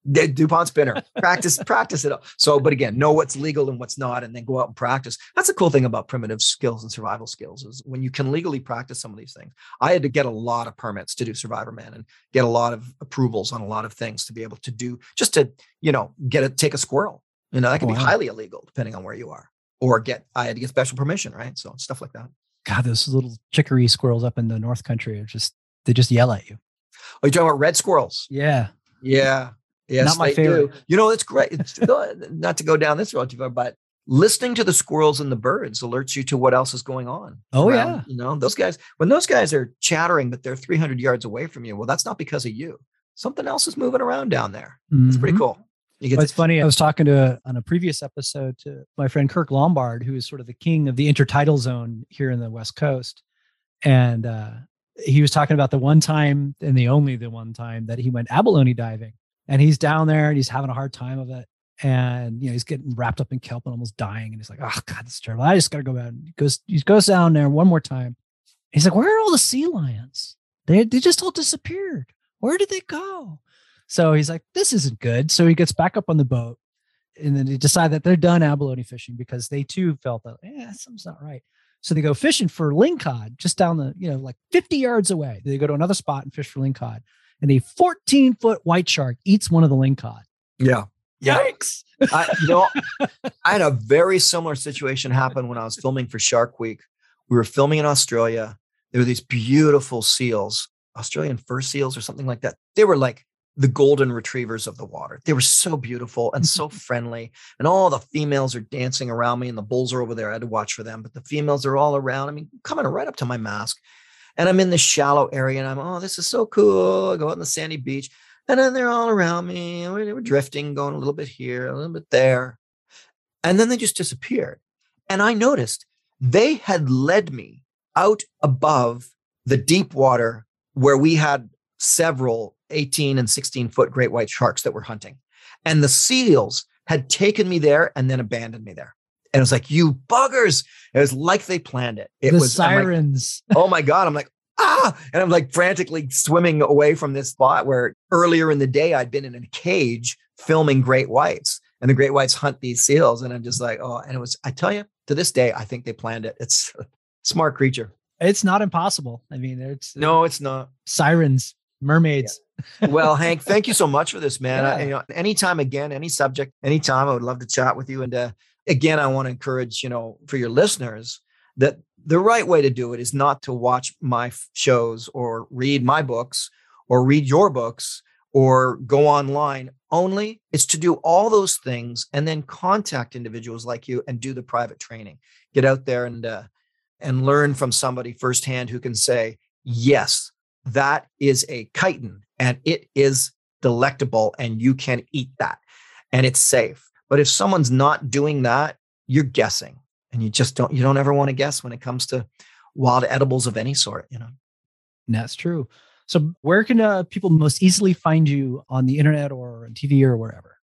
The DuPont spinner. practice, <laughs> practice it. So, but again, know what's legal and what's not, and then go out and practice. That's the cool thing about primitive skills and survival skills is when you can legally practice some of these things. I had to get a lot of permits to do Survivorman and get a lot of approvals on a lot of things to be able to do just to, you know, get it, take a squirrel. You know, that can wow. be highly illegal depending on where you are. Or get I had to get special permission, right? So stuff like that. God, those little chickaree squirrels up in the North Country are just they just yell at you. Oh, you're talking about red squirrels? Yeah. Yeah. Yes, not my favorite. Do. You know, it's great. It's <laughs> not to go down this road too far, but listening to the squirrels and the birds alerts you to what else is going on. Oh around, yeah. You know, those guys, when those guys are chattering, but they're 300 yards away from you, well, that's not because of you. Something else is moving around down there. Mm-hmm. It's pretty cool. It's funny. I was talking to on a previous episode to my friend Kirk Lombard, who is sort of the king of the intertidal zone here in the West Coast, and uh, he was talking about the one time and the only the one time that he went abalone diving, and he's down there and he's having a hard time of it. And you know, he's getting wrapped up in kelp and almost dying. And he's like, Oh God, this is terrible. I just gotta go back. He goes, he goes down there one more time. He's like, Where are all the sea lions? They they just all disappeared. Where did they go? So he's like, This isn't good. So he gets back up on the boat and then they decide that they're done abalone fishing because they too felt that, yeah, something's not right. So they go fishing for lingcod just down the, you know, like 50 yards away. They go to another spot and fish for lingcod and a 14 foot white shark eats one of the lingcod. Yeah. Yikes. I, you know, <laughs> I had a very similar situation happen when I was filming for Shark Week. We were filming in Australia. There were these beautiful seals, Australian fur seals or something like that. They were like the golden retrievers of the water. They were so beautiful and so <laughs> friendly. And all the females are dancing around me, and the bulls are over there. I had to watch for them, but the females are all around. I mean, coming right up to my mask and I'm in the shallow area and I'm, oh, this is so cool. I go out on the sandy beach. And then they're all around me. And we're drifting, going a little bit here, a little bit there. And then they just disappeared. And I noticed they had led me out above the deep water where we had several 18 and 16 foot great white sharks that were hunting. And the seals had taken me there and then abandoned me there. And it was like, you buggers. It was like they planned it. It the was sirens. Like, oh my God. I'm like, ah. And I'm like frantically swimming away from this spot where earlier in the day I'd been in a cage filming great whites. And the great whites hunt these seals. And I'm just like, oh, and it was, I tell you, to this day, I think they planned it. It's a smart creature. It's not impossible. I mean, it's no, it's not. Sirens, mermaids. Yeah. Well, Hank, thank you so much for this, man. Yeah. I, you know, anytime again, any subject, anytime, I would love to chat with you. And uh, again, I want to encourage, you know, for your listeners that the right way to do it is not to watch my shows or read my books or read your books or go online only it's to do all those things and then contact individuals like you and do the private training get out there and uh, and learn from somebody firsthand who can say yes that is a chiton and it is delectable and you can eat that and it's safe but if someone's not doing that, you're guessing. And you just don't you don't ever want to guess when it comes to wild edibles of any sort, you know. That's true. So where can uh, people most easily find you on the internet or on TV or wherever?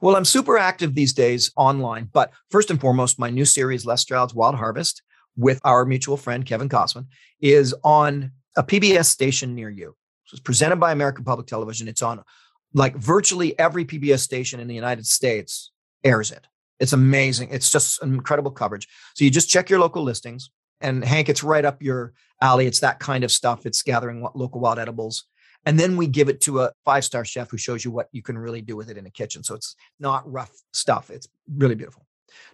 Well, I'm super active these days online, but first and foremost, my new series, Les Stroud's Wild Harvest, with our mutual friend Kevin Kossowan, is on a PBS station near you. It's presented by American Public Television. It's on like virtually every PBS station in the United States airs it. It's amazing. It's just incredible coverage. So you just check your local listings. And Hank, it's right up your alley. It's that kind of stuff. It's gathering local wild edibles. And then we give it to a five star chef who shows you what you can really do with it in a kitchen. So it's not rough stuff. It's really beautiful.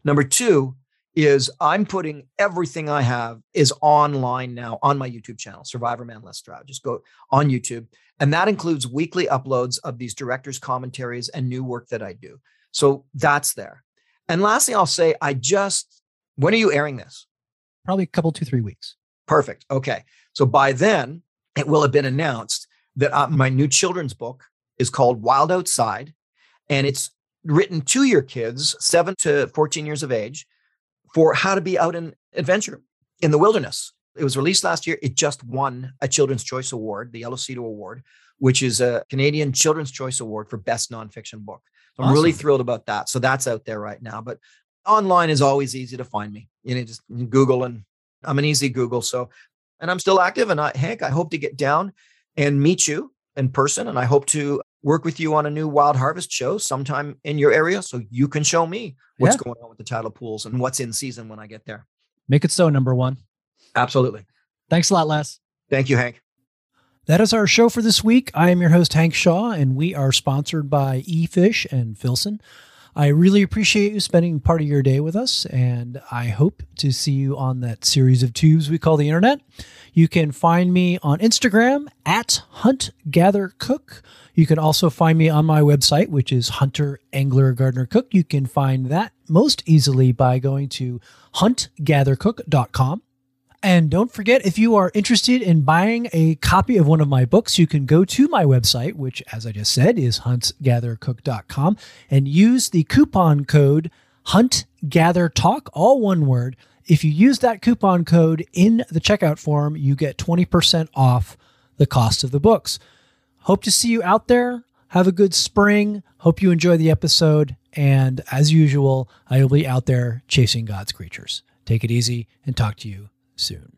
Number two is I'm putting everything I have is online now on my YouTube channel, Survivorman Les Stroud. Just go on YouTube. And that includes weekly uploads of these directors' commentaries and new work that I do. So that's there. And lastly, I'll say, I just, when are you airing this? Probably a couple, two, three weeks. Perfect. Okay. So by then, it will have been announced that uh, my new children's book is called Wild Outside, and it's written to your kids, seven to 14 years of age, for how to be out in adventure in the wilderness. It was released last year. It just won a Children's Choice Award, the Yellow Cedar Award, which is a Canadian Children's Choice Award for Best Nonfiction Book. I'm awesome. really thrilled about that. So that's out there right now. But online is always easy to find me. You know, just Google and I'm an easy Google. So, and I'm still active. And I, Hank, I hope to get down and meet you in person. And I hope to work with you on a new Wild Harvest show sometime in your area so you can show me what's yeah. going on with the tidal pools and what's in season when I get there. Make it so, number one. Absolutely. Thanks a lot, Les. Thank you, Hank. That is our show for this week. I am your host, Hank Shaw, and we are sponsored by eFish and Filson. I really appreciate you spending part of your day with us, and I hope to see you on that series of tubes we call the internet. You can find me on Instagram at Hunt Gather Cook. You can also find me on my website, which is Hunter Angler Gardener Cook. You can find that most easily by going to huntgathercook.com. And don't forget, if you are interested in buying a copy of one of my books, you can go to my website, which, as I just said, is huntgathercook.com, and use the coupon code HuntGatherTalk, all one word. If you use that coupon code in the checkout form, you get 20% off the cost of the books. Hope to see you out there. Have a good spring. Hope you enjoy the episode. And as usual, I will be out there chasing God's creatures. Take it easy and talk to you soon.